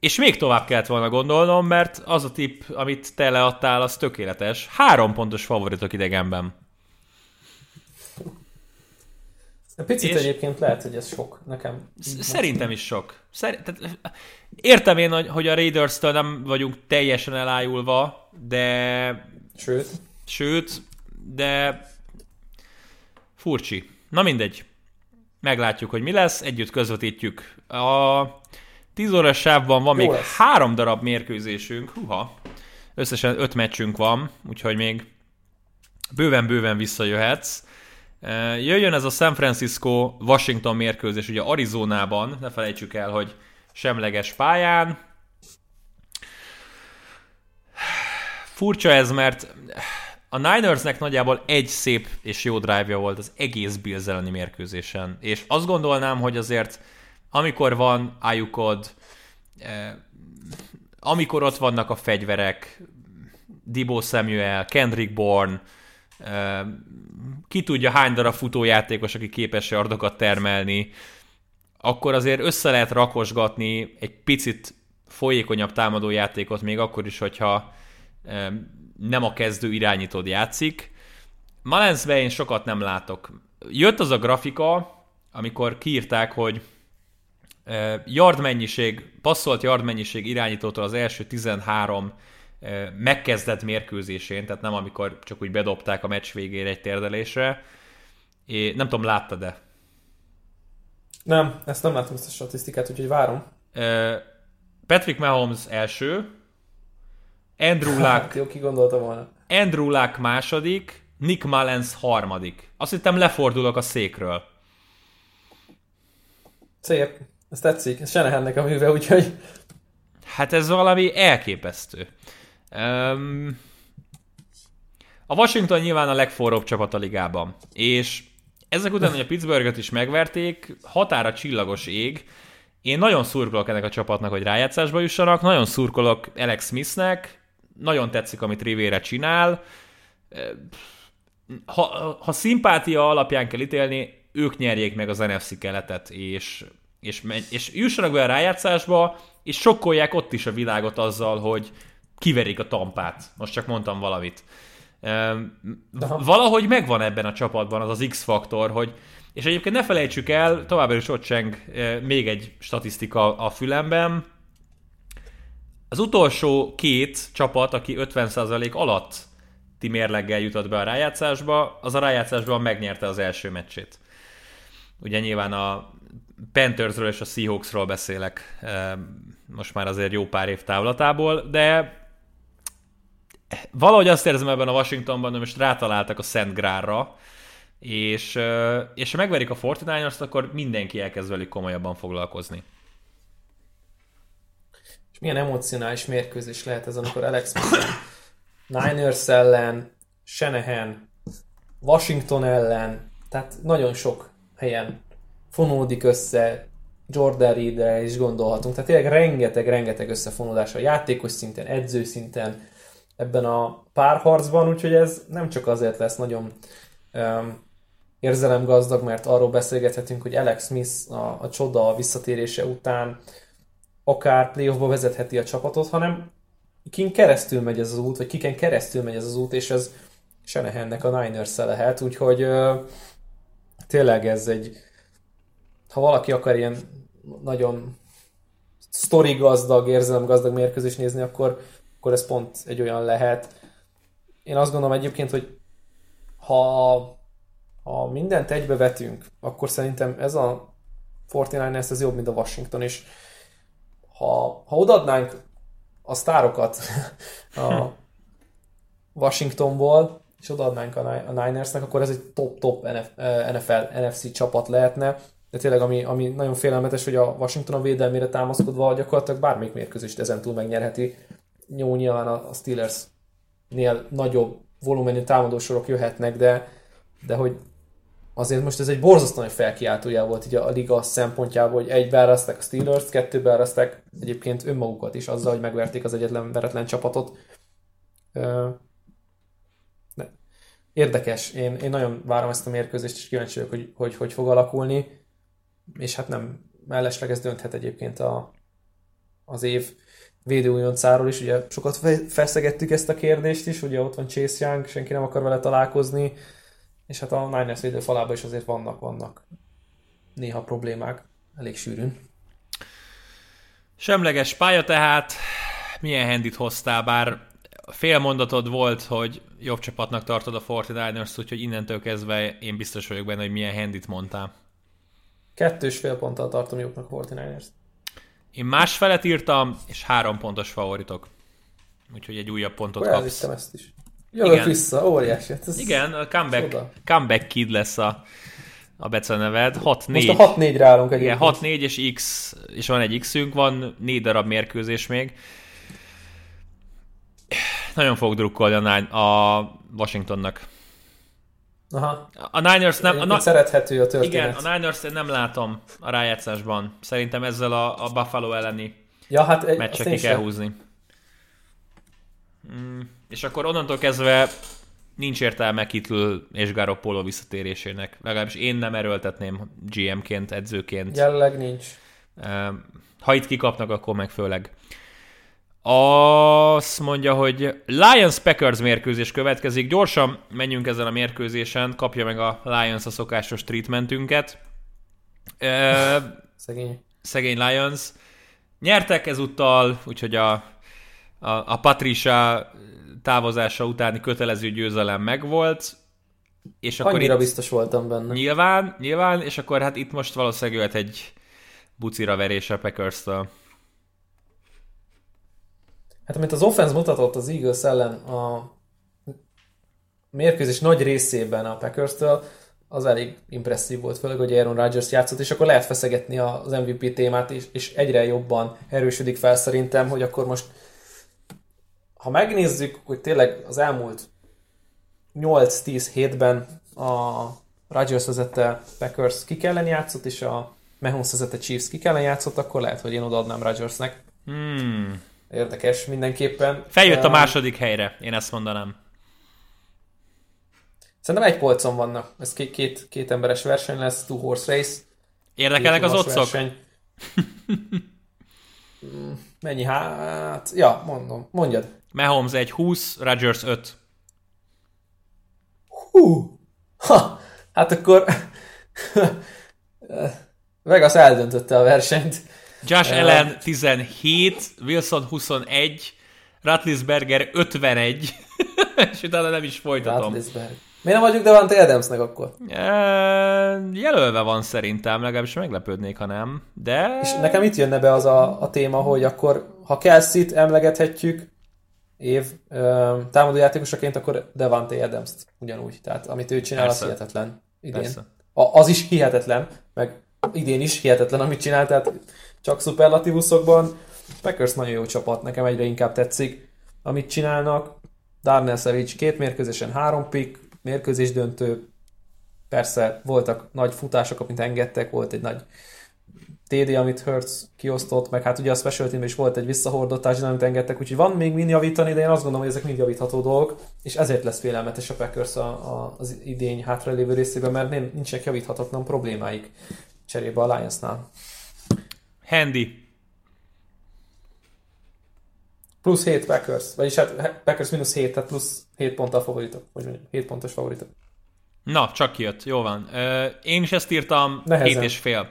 és még tovább kellett volna gondolnom, mert az a tipp, amit te leadtál, az tökéletes. Három pontos favoritok idegenben. A picit és egyébként lehet, hogy ez sok nekem. Szerintem is sok. Szerint, tehát, értem én, hogy a Raiders-től nem vagyunk teljesen elájulva, de... Sőt. Sőt, de furcsi. Na mindegy. Meglátjuk, hogy mi lesz, együtt közvetítjük. A 10 órás sávban van Jó még lesz. három darab mérkőzésünk, huha. Összesen öt meccsünk van, úgyhogy még bőven-bőven visszajöhetsz. Jöjjön ez a San Francisco-Washington mérkőzés, ugye Arizonában, ne felejtsük el, hogy semleges pályán. Furcsa ez, mert a Ninersnek nagyjából egy szép és jó drive volt az egész Bills elleni mérkőzésen, és azt gondolnám, hogy azért amikor van ájukod, eh, amikor ott vannak a fegyverek, Dibo Samuel, Kendrick Bourne, ki tudja hány darab futójátékos, aki képes yardokat termelni, akkor azért össze lehet rakosgatni egy picit folyékonyabb támadójátékot, még akkor is, hogyha nem a kezdő irányítód játszik. Malensbe én sokat nem látok. Jött az a grafika, amikor kiírták, hogy yard mennyiség, passzolt yard mennyiség irányítótól az első 13 megkezdett mérkőzésén, tehát nem amikor csak úgy bedobták a meccs végére egy térdelésre. É, nem tudom, láttad-e? Nem, ezt nem látom ezt a statisztikát, úgyhogy várom. Patrick Mahomes első, Andrew Luck, hát, jó, ki gondolta volna. Andrew Luck második, Nick Mullens harmadik. Azt hittem lefordulok a székről. Szép. Ez tetszik. Ez Senehennek a műve, úgyhogy... Hát ez valami elképesztő. Um, a Washington nyilván a legforróbb csapat a ligában. És ezek után, hogy a Pittsburghet is megverték, határa csillagos ég. Én nagyon szurkolok ennek a csapatnak, hogy rájátszásba jussanak, nagyon szurkolok Alex Smithnek, nagyon tetszik, amit Rivére csinál. Ha, ha szimpátia alapján kell ítélni, ők nyerjék meg az NFC keletet, és, és, és jussanak be a rájátszásba, és sokkolják ott is a világot azzal, hogy kiverik a tampát. Most csak mondtam valamit. Valahogy megvan ebben a csapatban az az X-faktor, hogy és egyébként ne felejtsük el, továbbra is ott cseng még egy statisztika a fülemben, az utolsó két csapat, aki 50% alatt ti mérleggel jutott be a rájátszásba, az a rájátszásban megnyerte az első meccsét. Ugye nyilván a Panthersről és a Seahawksról beszélek most már azért jó pár év távlatából, de valahogy azt érzem ebben a Washingtonban, hogy most rátaláltak a Szent Grárra, és, és ha megverik a 49ers-t, akkor mindenki elkezd velük komolyabban foglalkozni. És milyen emocionális mérkőzés lehet ez, amikor Alex Niners ellen, Shanahan, Washington ellen, tehát nagyon sok helyen fonódik össze, Jordan Reedre is gondolhatunk, tehát tényleg rengeteg-rengeteg összefonódás a játékos szinten, edző szinten ebben a párharcban, úgyhogy ez nem csak azért lesz nagyon um, érzelemgazdag, mert arról beszélgethetünk, hogy Alex Smith a, a csoda visszatérése után akár playoffba vezetheti a csapatot, hanem kin keresztül megy ez az út, vagy kiken keresztül megy ez az út, és ez Senehennek a niners lehet, úgyhogy uh, tényleg ez egy ha valaki akar ilyen nagyon sztori gazdag, érzelem gazdag mérkőzés nézni, akkor, akkor ez pont egy olyan lehet. Én azt gondolom egyébként, hogy ha, ha mindent egybe vetünk, akkor szerintem ez a 49ers ez jobb, mint a Washington, és ha, ha odadnánk a sztárokat a Washingtonból, és odaadnánk a Ninersnek, akkor ez egy top-top NFL, NFC csapat lehetne. De tényleg, ami, ami nagyon félelmetes, hogy a Washington a védelmére támaszkodva gyakorlatilag bármelyik mérkőzést ezentúl megnyerheti. Jó, nyilván a Steelers-nél nagyobb volumenű támadósorok jöhetnek, de, de hogy azért most ez egy borzasztó nagy felkiáltójá volt így a liga szempontjából, hogy egy beáraszták a Steelers, kettő beáraszták egyébként önmagukat is azzal, hogy megverték az egyetlen veretlen csapatot. Érdekes, én, én nagyon várom ezt a mérkőzést, és kíváncsi vagyok, hogy, hogy hogy fog alakulni, és hát nem mellesleg ez dönthet egyébként a, az év védőújoncáról is, ugye sokat feszegettük ezt a kérdést is, ugye ott van Chase Young, senki nem akar vele találkozni, és hát a Niners védőfalában is azért vannak, vannak néha problémák, elég sűrűn. Semleges pálya tehát, milyen handit hoztál, bár fél mondatod volt, hogy jobb csapatnak tartod a 49ers, úgyhogy innentől kezdve én biztos vagyok benne, hogy milyen handit mondtál. Kettős fél ponttal tartom jobbnak a 49ers. Én másfelet írtam, és három pontos favoritok. úgyhogy egy újabb pontot Akkor kapsz. ezt is. Jövök Igen. vissza, óriási. Hát ez Igen, a comeback, Csoda. comeback kid lesz a, a beceneved. 6-4. Most a 6-4-re állunk Igen, egyébként. 6-4 és X, és van egy X-ünk, van négy darab mérkőzés még. Nagyon fogok drukkolni a Washingtonnak. Aha. A Niners nem... A, Egyébként na, szerethető a igen, történet. a Niners én nem látom a rájátszásban. Szerintem ezzel a, a Buffalo elleni Ja, hát egy, azt meccset én ki kell sem. húzni. Mm, és akkor onnantól kezdve nincs értelme Kittle és Garoppolo visszatérésének. Legalábbis én nem erőltetném GM-ként, edzőként. Jelenleg nincs. Ö, Ha itt kikapnak, akkor meg főleg. Azt mondja, hogy Lions-Packers mérkőzés következik. Gyorsan menjünk ezen a mérkőzésen, kapja meg a Lions a szokásos treatmentünket. Ö, Szegény. szegény Lions. Nyertek ezúttal, úgyhogy a, a, a Patricia távozása utáni kötelező győzelem megvolt. És akkor Annyira itt, biztos voltam benne. Nyilván, nyilván, és akkor hát itt most valószínűleg jöhet egy bucira verés a Packers-től. Hát amit az offense mutatott az Eagles ellen a mérkőzés nagy részében a Packers-től, az elég impresszív volt, főleg, hogy Aaron Rodgers játszott, és akkor lehet feszegetni az MVP témát, és, és egyre jobban erősödik fel szerintem, hogy akkor most ha megnézzük, hogy tényleg az elmúlt 8-10 hétben a Rodgers vezette Packers ki ellen játszott, és a Mahomes vezette Chiefs ki ellen játszott, akkor lehet, hogy én odaadnám Rodgersnek. Hmm. Érdekes mindenképpen. Feljött a második helyre, én ezt mondanám. Szerintem egy polcon vannak. Ez két, két, két emberes verseny lesz, two horse race. Érdekelnek az otcok? Mm, Mennyi? Hát, ja, mondom. Mondjad. Mahomes 1 20, Rodgers 5. Hú! Ha! Hát akkor Vegas eldöntötte a versenyt. Josh. Allen 17, Wilson 21, Ratlisberger 51, és utána nem is folytatom. Ratlisberg. Miért nem vagyunk Devante Adamsnek akkor? E, jelölve van szerintem, legalábbis meglepődnék, ha nem. De... És nekem itt jönne be az a, a téma, hogy akkor ha Kelsey-t emlegethetjük év ö, támadójátékosaként, akkor Devante adams ugyanúgy. Tehát amit ő csinál, Persze. az hihetetlen idén. Persze. A, az is hihetetlen, meg idén is hihetetlen, amit csinál, tehát csak szuperlatívuszokban. Packers nagyon jó csapat, nekem egyre inkább tetszik, amit csinálnak. Darnell Savage két mérkőzésen három pick, mérkőzés döntő, persze voltak nagy futások, amit engedtek, volt egy nagy TD, amit Hurts kiosztott, meg hát ugye a special team is volt egy visszahordott touchdown, amit engedtek, úgyhogy van még mind javítani, de én azt gondolom, hogy ezek mind javítható dolgok, és ezért lesz félelmetes a Packers a, a, az idény hátralévő részében, mert nem, nincsenek javíthatatlan problémáik cserébe a Lionsnál. Handy. Plusz 7 Packers, vagyis hát Packers mínusz 7, tehát plusz 7 ponttal favoritok, vagy mondjam, 7 pontos favoritok. Na, csak kijött, jó van. Én is ezt írtam, Nehezen. 7 és fél.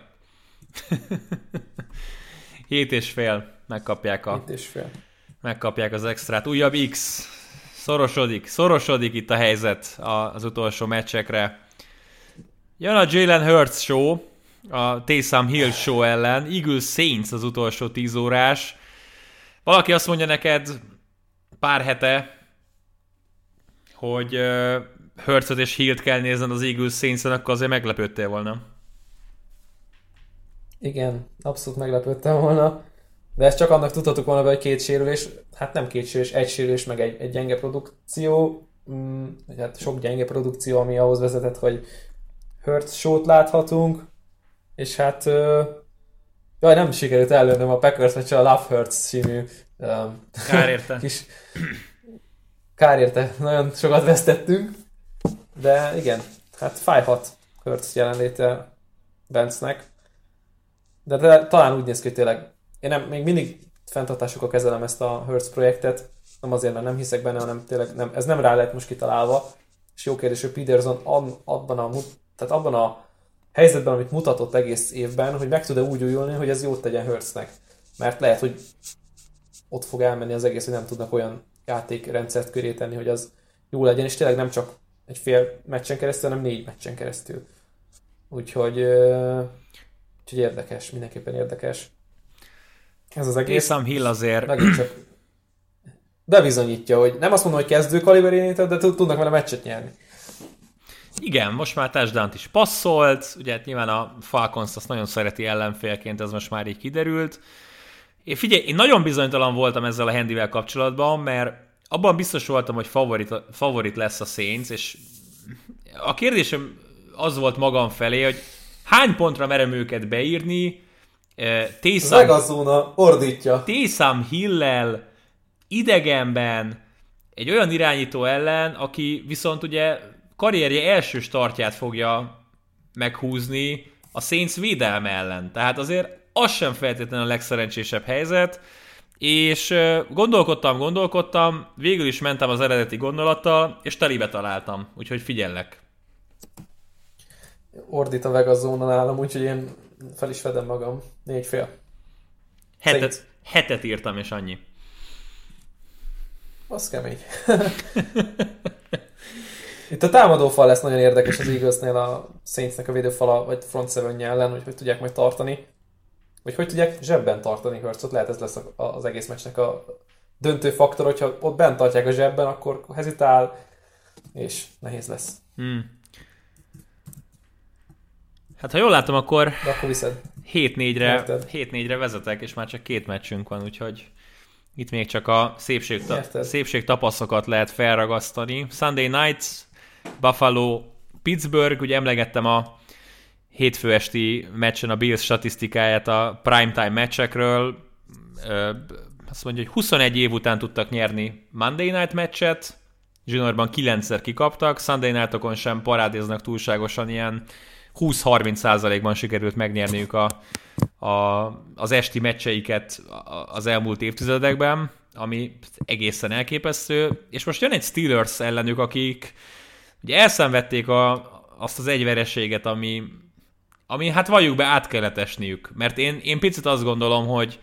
7 és fél. Megkapják, a, 7 és fél. megkapják az extrát. Újabb X. Szorosodik, szorosodik itt a helyzet az utolsó meccsekre. Jön a Jalen Hurts show, a Taysom Hill show ellen. Eagles Saints az utolsó 10 órás. Valaki azt mondja neked pár hete, hogy uh, Hurtsot és Hillt kell nézned az Eagles saints akkor azért meglepődtél volna. Igen, abszolút meglepődtem volna. De ezt csak annak tudhatok volna hogy két sérülés, hát nem két sérülés, egy sérülés, meg egy, egy gyenge produkció, mm, hát sok gyenge produkció, ami ahhoz vezetett, hogy Hurts sót láthatunk, és hát ö, jaj, nem sikerült előnöm a Packers meccs a Love Hurts című um, Kár érte. kis kár érte, nagyon sokat vesztettünk, de igen, hát fájhat Hurts jelenléte Benznek, de, de talán úgy néz ki, hogy tényleg én nem, még mindig fenntartásokkal kezelem ezt a Hertz projektet, nem azért, mert nem hiszek benne, hanem tényleg nem, ez nem rá lett most kitalálva, és jó kérdés, hogy Peterson an, abban, a, tehát abban a helyzetben, amit mutatott egész évben, hogy meg tud-e úgy újulni, hogy ez jót tegyen Hertznek. Mert lehet, hogy ott fog elmenni az egész, hogy nem tudnak olyan játékrendszert köré tenni, hogy az jó legyen, és tényleg nem csak egy fél meccsen keresztül, hanem négy meccsen keresztül. Úgyhogy, úgyhogy érdekes, mindenképpen érdekes. Ez az egész. Taysom Hill azért Megint csak bebizonyítja, hogy nem azt mondom, hogy kezdő kaliber de tudnak vele meccset nyerni. Igen, most már touchdown is passzolt, ugye hát nyilván a Falcons azt nagyon szereti ellenfélként, ez most már így kiderült. Én figyelj, én nagyon bizonytalan voltam ezzel a handivel kapcsolatban, mert abban biztos voltam, hogy favorit, favorit lesz a Saints, és a kérdésem az volt magam felé, hogy hány pontra merem őket beírni, eh, Taysom, ordítja. Taysom Hillel idegenben egy olyan irányító ellen, aki viszont ugye karrierje első startját fogja meghúzni a Saints védelme ellen. Tehát azért az sem feltétlenül a legszerencsésebb helyzet, és gondolkodtam, gondolkodtam, végül is mentem az eredeti gondolattal, és telibe találtam, úgyhogy figyellek. Ordít a Vegas zóna nálam, úgyhogy én fel is vedem magam. Négy fél. Hetet, hetet írtam, és annyi. Az kemény. Itt a támadó fal lesz nagyon érdekes az Eaglesnél a Saintsnek a védőfala, vagy front seven ellen, hogy hogy tudják majd tartani. Vagy hogy tudják zsebben tartani Hurtsot, lehet ez lesz az egész meccsnek a döntő faktor, hogyha ott bent tartják a zsebben, akkor hezitál, és nehéz lesz. Hmm. Hát ha jól látom, akkor, De akkor 7-4-re, 7-4-re vezetek, és már csak két meccsünk van, úgyhogy itt még csak a szépség, szépség tapaszokat lehet felragasztani. Sunday Nights, Buffalo, Pittsburgh, ugye emlegettem a hétfő esti meccsen a Bills statisztikáját a primetime meccsekről. Azt mondja, hogy 21 év után tudtak nyerni Monday Night meccset, zsinórban 9-szer kikaptak, Sunday Night-okon sem parádéznak túlságosan ilyen 20-30%-ban sikerült megnyerniük a, a, az esti meccseiket az elmúlt évtizedekben, ami egészen elképesztő, és most jön egy Steelers ellenük, akik ugye elszenvedték a, azt az egyvereséget, ami, ami hát valljuk be át kellett esniük, mert én, én picit azt gondolom, hogy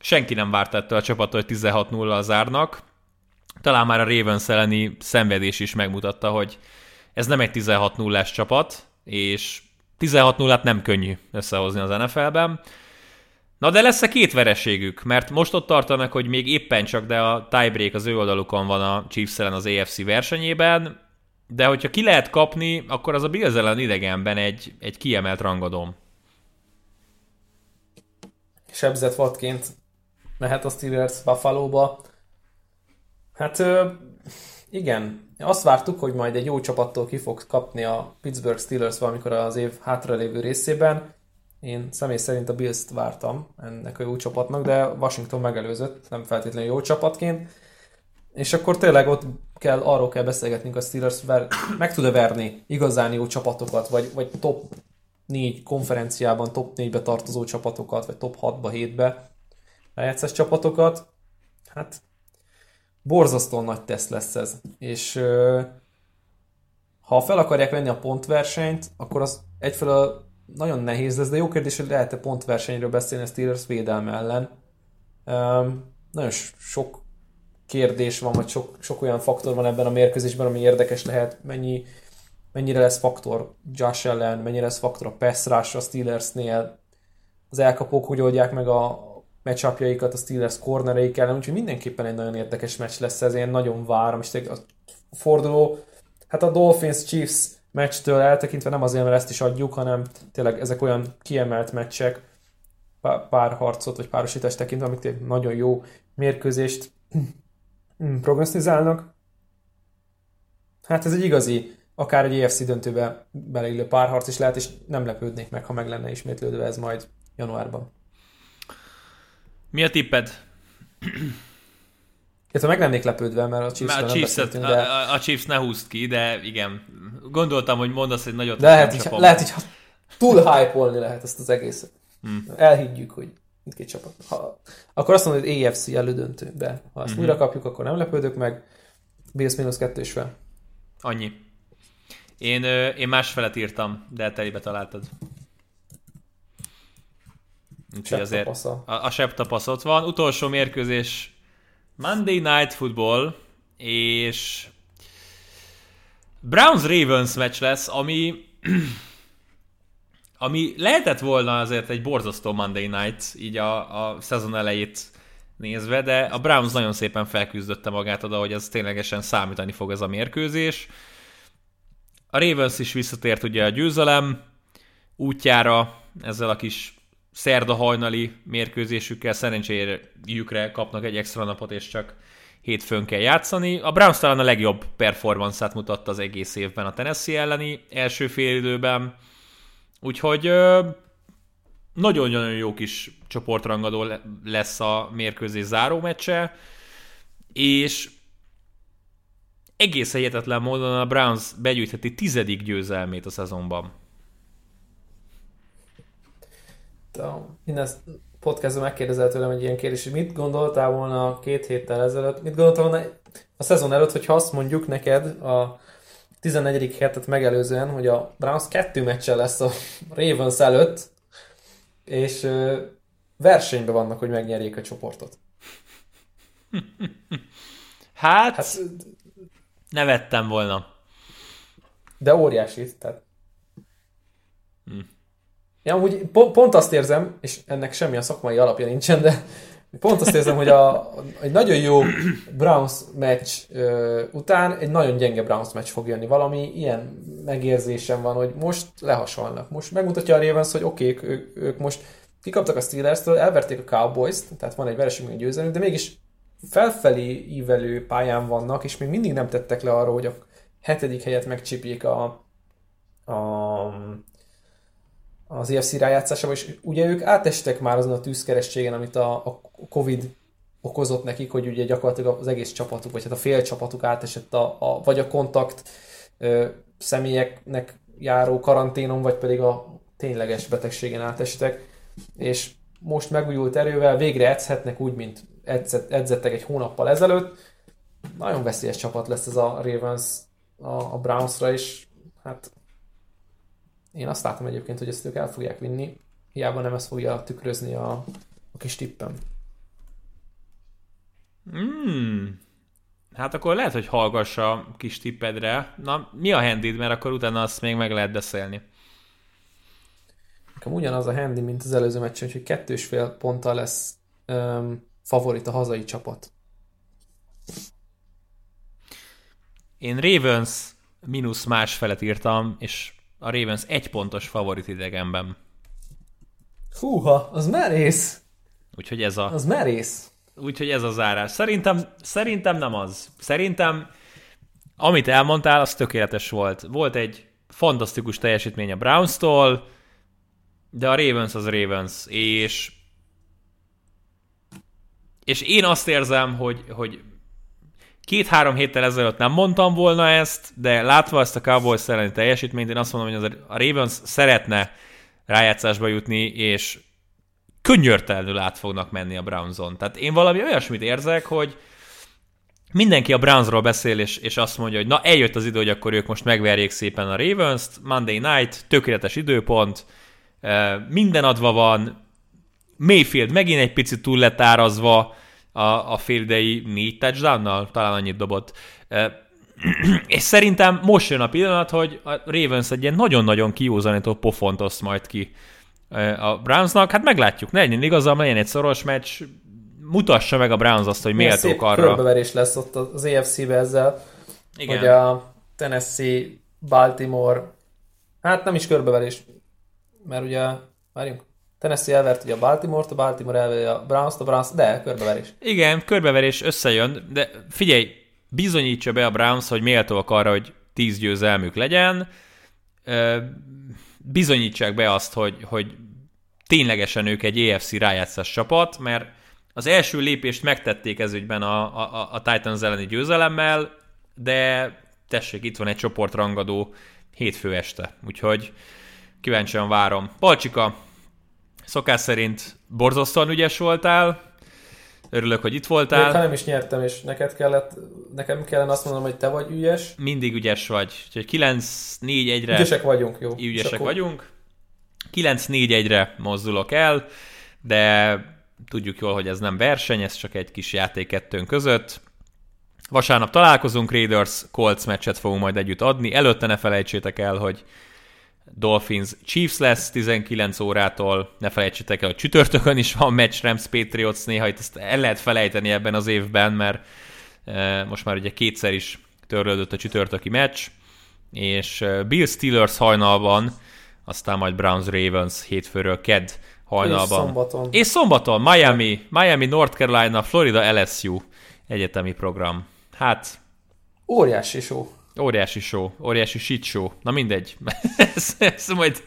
senki nem várt ettől a csapattól, hogy 16-0 zárnak, talán már a Ravens elleni szenvedés is megmutatta, hogy ez nem egy 16 0 csapat, és 16 0 nem könnyű összehozni az NFL-ben. Na de lesz-e két vereségük? Mert most ott tartanak, hogy még éppen csak, de a tiebreak az ő oldalukon van a Chiefs ellen az AFC versenyében, de hogyha ki lehet kapni, akkor az a Bills ellen idegenben egy, egy kiemelt rangadóm. Sebzett vadként mehet a Steelers Buffalo-ba. Hát igen, azt vártuk, hogy majd egy jó csapattól ki fog kapni a Pittsburgh Steelers valamikor az év hátralévő részében. Én személy szerint a Bills-t vártam ennek a jó csapatnak, de Washington megelőzött, nem feltétlenül jó csapatként. És akkor tényleg ott kell, arról kell beszélgetnünk a Steelers, ver, meg tud-e verni igazán jó csapatokat, vagy, vagy top 4 konferenciában top 4-be tartozó csapatokat, vagy top 6-ba, 7-be lejátszás csapatokat. Hát borzasztóan nagy teszt lesz ez. És ha fel akarják venni a pontversenyt, akkor az egyfelől nagyon nehéz lesz, de jó kérdés, hogy lehet-e pontversenyről beszélni a Steelers védelme ellen. Um, nagyon sok kérdés van, vagy sok, sok olyan faktor van ebben a mérkőzésben, ami érdekes lehet, mennyi, mennyire lesz faktor Josh ellen, mennyire lesz faktor a pass a Steelersnél, az elkapók hogy oldják meg a matchupjaikat a Steelers cornereik ellen, úgyhogy mindenképpen egy nagyon érdekes meccs lesz ez, én nagyon várom, és a forduló, hát a Dolphins Chiefs meccstől eltekintve nem azért, mert ezt is adjuk, hanem tényleg ezek olyan kiemelt meccsek, pár harcot vagy párosítást tekintve, amik nagyon jó mérkőzést prognosztizálnak. Hát ez egy igazi, akár egy EFC döntőbe beleillő párharc is lehet, és nem lepődnék meg, ha meg lenne ismétlődve ez majd januárban. Mi a tipped? Itt meg lennék lepődve, mert a Chiefs, a, Chiefs de... a, a Chiefs ne húzd ki, de igen. Gondoltam, hogy mondasz egy nagyot. De lehet, hogy, lehet, hogy túl hype lehet ezt az egészet. Hmm. Elhiggyük, hogy mindkét csapat. Ha, akkor azt mondod, hogy AFC elődöntő, de ha ezt hmm. újra kapjuk, akkor nem lepődök meg. Bills mínusz kettő is fel. Annyi. Én, én másfelet írtam, de telibe találtad. Úgyhogy azért a, a sebb tapasz ott van. Utolsó mérkőzés Monday Night Football, és Browns-Ravens meccs lesz, ami ami lehetett volna azért egy borzasztó Monday Night, így a, a szezon elejét nézve, de a Browns nagyon szépen felküzdötte magát oda, hogy ez ténylegesen számítani fog ez a mérkőzés. A Ravens is visszatért ugye a győzelem útjára ezzel a kis szerda hajnali mérkőzésükkel, szerencséjükre kapnak egy extra napot, és csak hétfőn kell játszani. A Browns talán a legjobb performance mutatta az egész évben a Tennessee elleni első félidőben, úgyhogy nagyon-nagyon jó kis csoportrangadó lesz a mérkőzés záró meccse, és egész egyetetlen módon a Browns begyűjtheti tizedik győzelmét a szezonban. Minden podcastban megkérdezel tőlem egy ilyen kérdés, hogy mit gondoltál volna két héttel ezelőtt, mit gondoltál volna a szezon előtt, hogyha azt mondjuk neked a 14. hetet megelőzően, hogy a Browns kettő meccse lesz a Ravens előtt, és versenyben vannak, hogy megnyerjék a csoportot. Hát, hát nevettem volna. De óriási, tehát. Hm. Ja, úgy pont, pont azt érzem, és ennek semmi a szakmai alapja nincsen, de pont azt érzem, hogy a, egy nagyon jó Browns meccs ö, után egy nagyon gyenge Browns meccs fog jönni. Valami ilyen megérzésem van, hogy most lehasalnak. Most megmutatja a Ravens, hogy oké, okay, ők, ők most kikaptak a Steelers-től, elverték a Cowboys-t, tehát van egy vereség, egy győzelmük, de mégis felfelé ívelő pályán vannak, és még mindig nem tettek le arra, hogy a hetedik helyet megcsípjék a, a az EFC rájátszásában, és ugye ők átestek már azon a tűzkerességen, amit a, a Covid okozott nekik, hogy ugye gyakorlatilag az egész csapatuk, vagy hát a fél csapatuk átesett a, a vagy a kontakt ö, személyeknek járó karanténon, vagy pedig a tényleges betegségen átestek, és most megújult erővel végre edzhetnek úgy, mint edzett, edzettek egy hónappal ezelőtt. Nagyon veszélyes csapat lesz ez a Ravens a, a Brownsra, és hát én azt látom egyébként, hogy ezt ők el fogják vinni, hiába nem ezt fogja tükrözni a, a kis tippem. Hmm. Hát akkor lehet, hogy hallgass a kis tippedre. Na, mi a handid, mert akkor utána azt még meg lehet beszélni. Nekem ugyanaz a handy, mint az előző meccsen, hogy kettős fél ponttal lesz um, favorit a hazai csapat. Én Ravens mínusz más felet írtam, és a Ravens egy pontos favorit idegenben. Húha, az merész! Úgyhogy ez a... Az merész! Úgyhogy ez a zárás. Szerintem, szerintem nem az. Szerintem, amit elmondtál, az tökéletes volt. Volt egy fantasztikus teljesítmény a Browns-tól, de a Ravens az Ravens, és és én azt érzem, hogy, hogy Két-három héttel ezelőtt nem mondtam volna ezt, de látva ezt a Cowboys elleni teljesítményt, én azt mondom, hogy a Ravens szeretne rájátszásba jutni, és könnyörtelenül át fognak menni a Brownson. Tehát én valami olyasmit érzek, hogy mindenki a Brownsról beszél, és, és azt mondja, hogy na eljött az idő, hogy akkor ők most megverjék szépen a Ravens-t, Monday night, tökéletes időpont, minden adva van, Mayfield megint egy picit túl lett árazva, a, a félidei négy touchdownnal, talán annyit dobott. És szerintem most jön a pillanat, hogy a Ravens egy ilyen nagyon-nagyon kiúzanító pofont oszt majd ki a Brownsnak. Hát meglátjuk, ne legyen igazam, legyen egy szoros meccs, mutassa meg a Browns azt, hogy méltók arra. körbeverés lesz ott az AFC-be ezzel, Igen. hogy a Tennessee, Baltimore, hát nem is körbeverés, mert ugye, várjunk, Tennessee elvert ugye a Baltimore-t, a Baltimore elveri a Browns-t, a Browns, de körbeverés. Igen, körbeverés összejön, de figyelj, bizonyítsa be a Browns, hogy méltóak arra, hogy tíz győzelmük legyen, bizonyítsák be azt, hogy, hogy ténylegesen ők egy EFC rájátszás csapat, mert az első lépést megtették ezügyben a, a, a Titans elleni győzelemmel, de tessék, itt van egy csoportrangadó hétfő este, úgyhogy kíváncsian várom. Palcsika, Szokás szerint borzasztóan ügyes voltál, Örülök, hogy itt voltál. Még ha nem is nyertem, és neked kellett, nekem kellene azt mondanom, hogy te vagy ügyes. Mindig ügyes vagy. Úgyhogy 9-4-1-re... Ügyesek vagyunk, jó. Ügyesek akkor... vagyunk. 9-4-1-re mozdulok el, de tudjuk jól, hogy ez nem verseny, ez csak egy kis játék kettőnk között. Vasárnap találkozunk, Raiders Colts meccset fogunk majd együtt adni. Előtte ne felejtsétek el, hogy Dolphins Chiefs lesz 19 órától, ne felejtsétek el, hogy csütörtökön is van meccs Rams Patriots, néha itt ezt el lehet felejteni ebben az évben, mert e, most már ugye kétszer is törlődött a csütörtöki meccs, és e, Bill Steelers hajnalban, aztán majd Browns Ravens hétfőről kedd hajnalban. És szombaton. És szombaton Miami, Miami, North Carolina, Florida, LSU egyetemi program. Hát, Óriási show. Óriási show, óriási shit show. Na mindegy. ez, ez majd,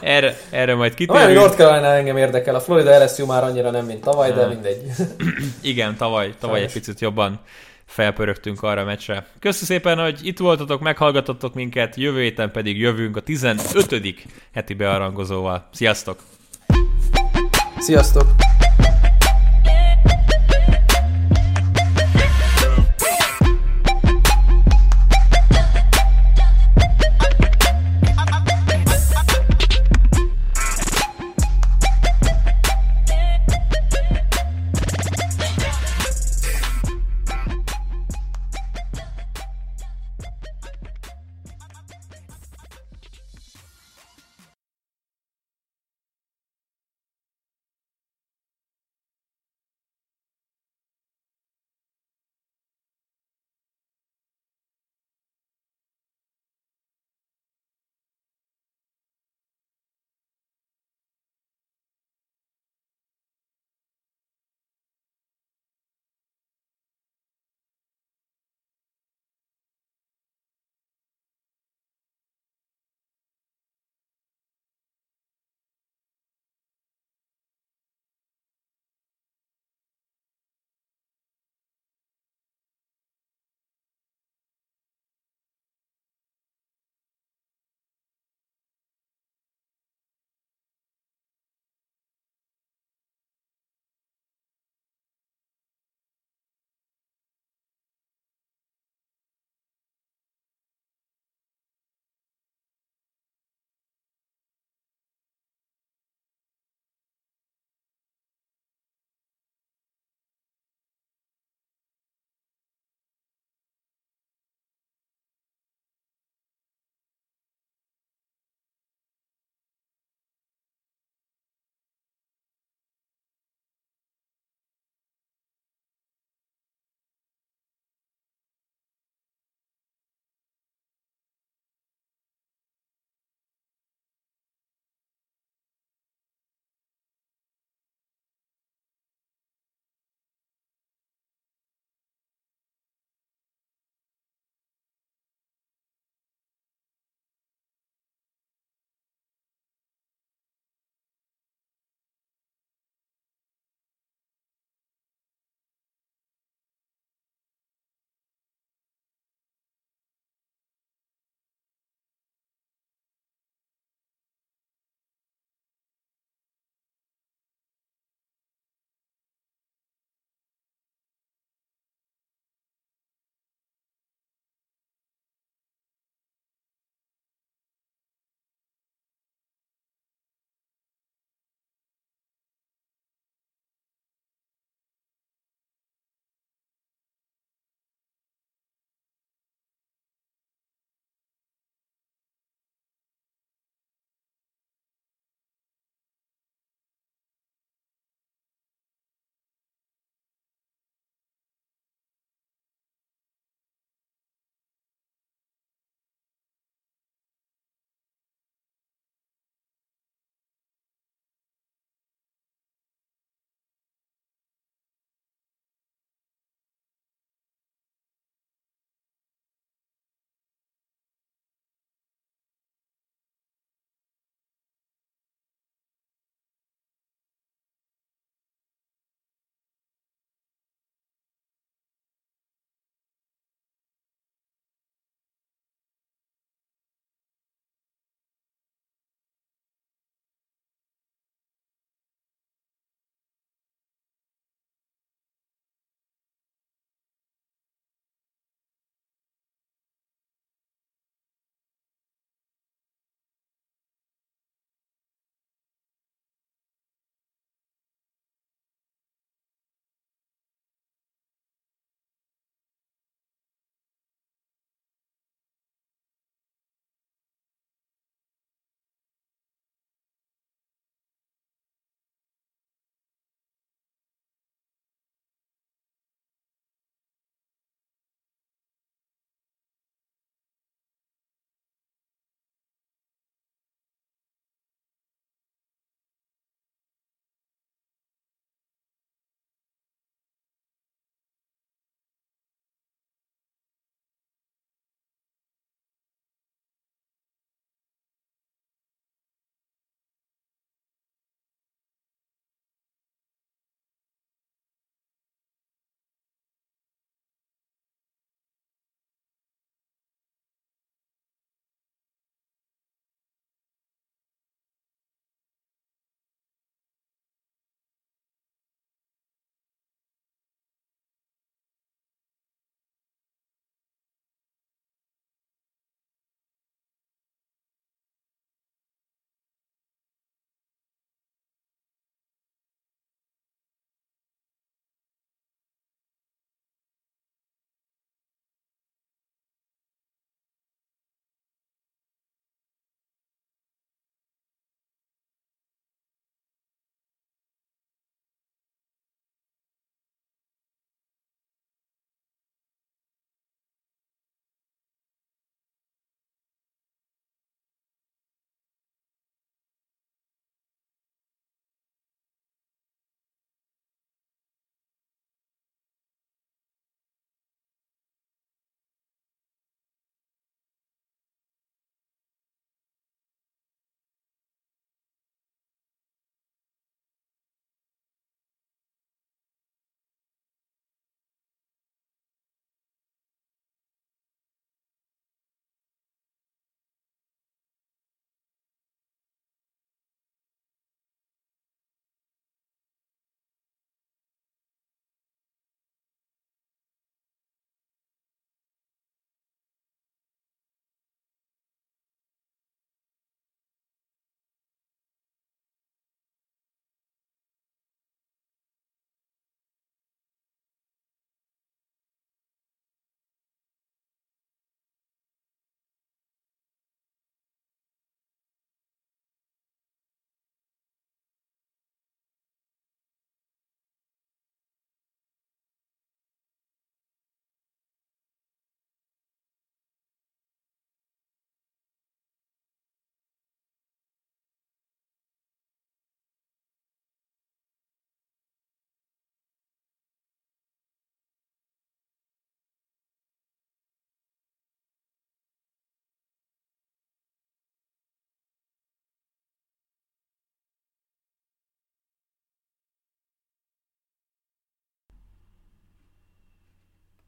erre, erre majd Olyan kitérünk. North Carolina engem érdekel, a Florida LSU már annyira nem, mint tavaly, de mindegy. Igen, tavaly, tavaly egy picit jobban felpörögtünk arra a meccsre. Köszönöm szépen, hogy itt voltatok, meghallgatotok minket, jövő héten pedig jövünk a 15. heti bearangozóval. Sziasztok! Sziasztok!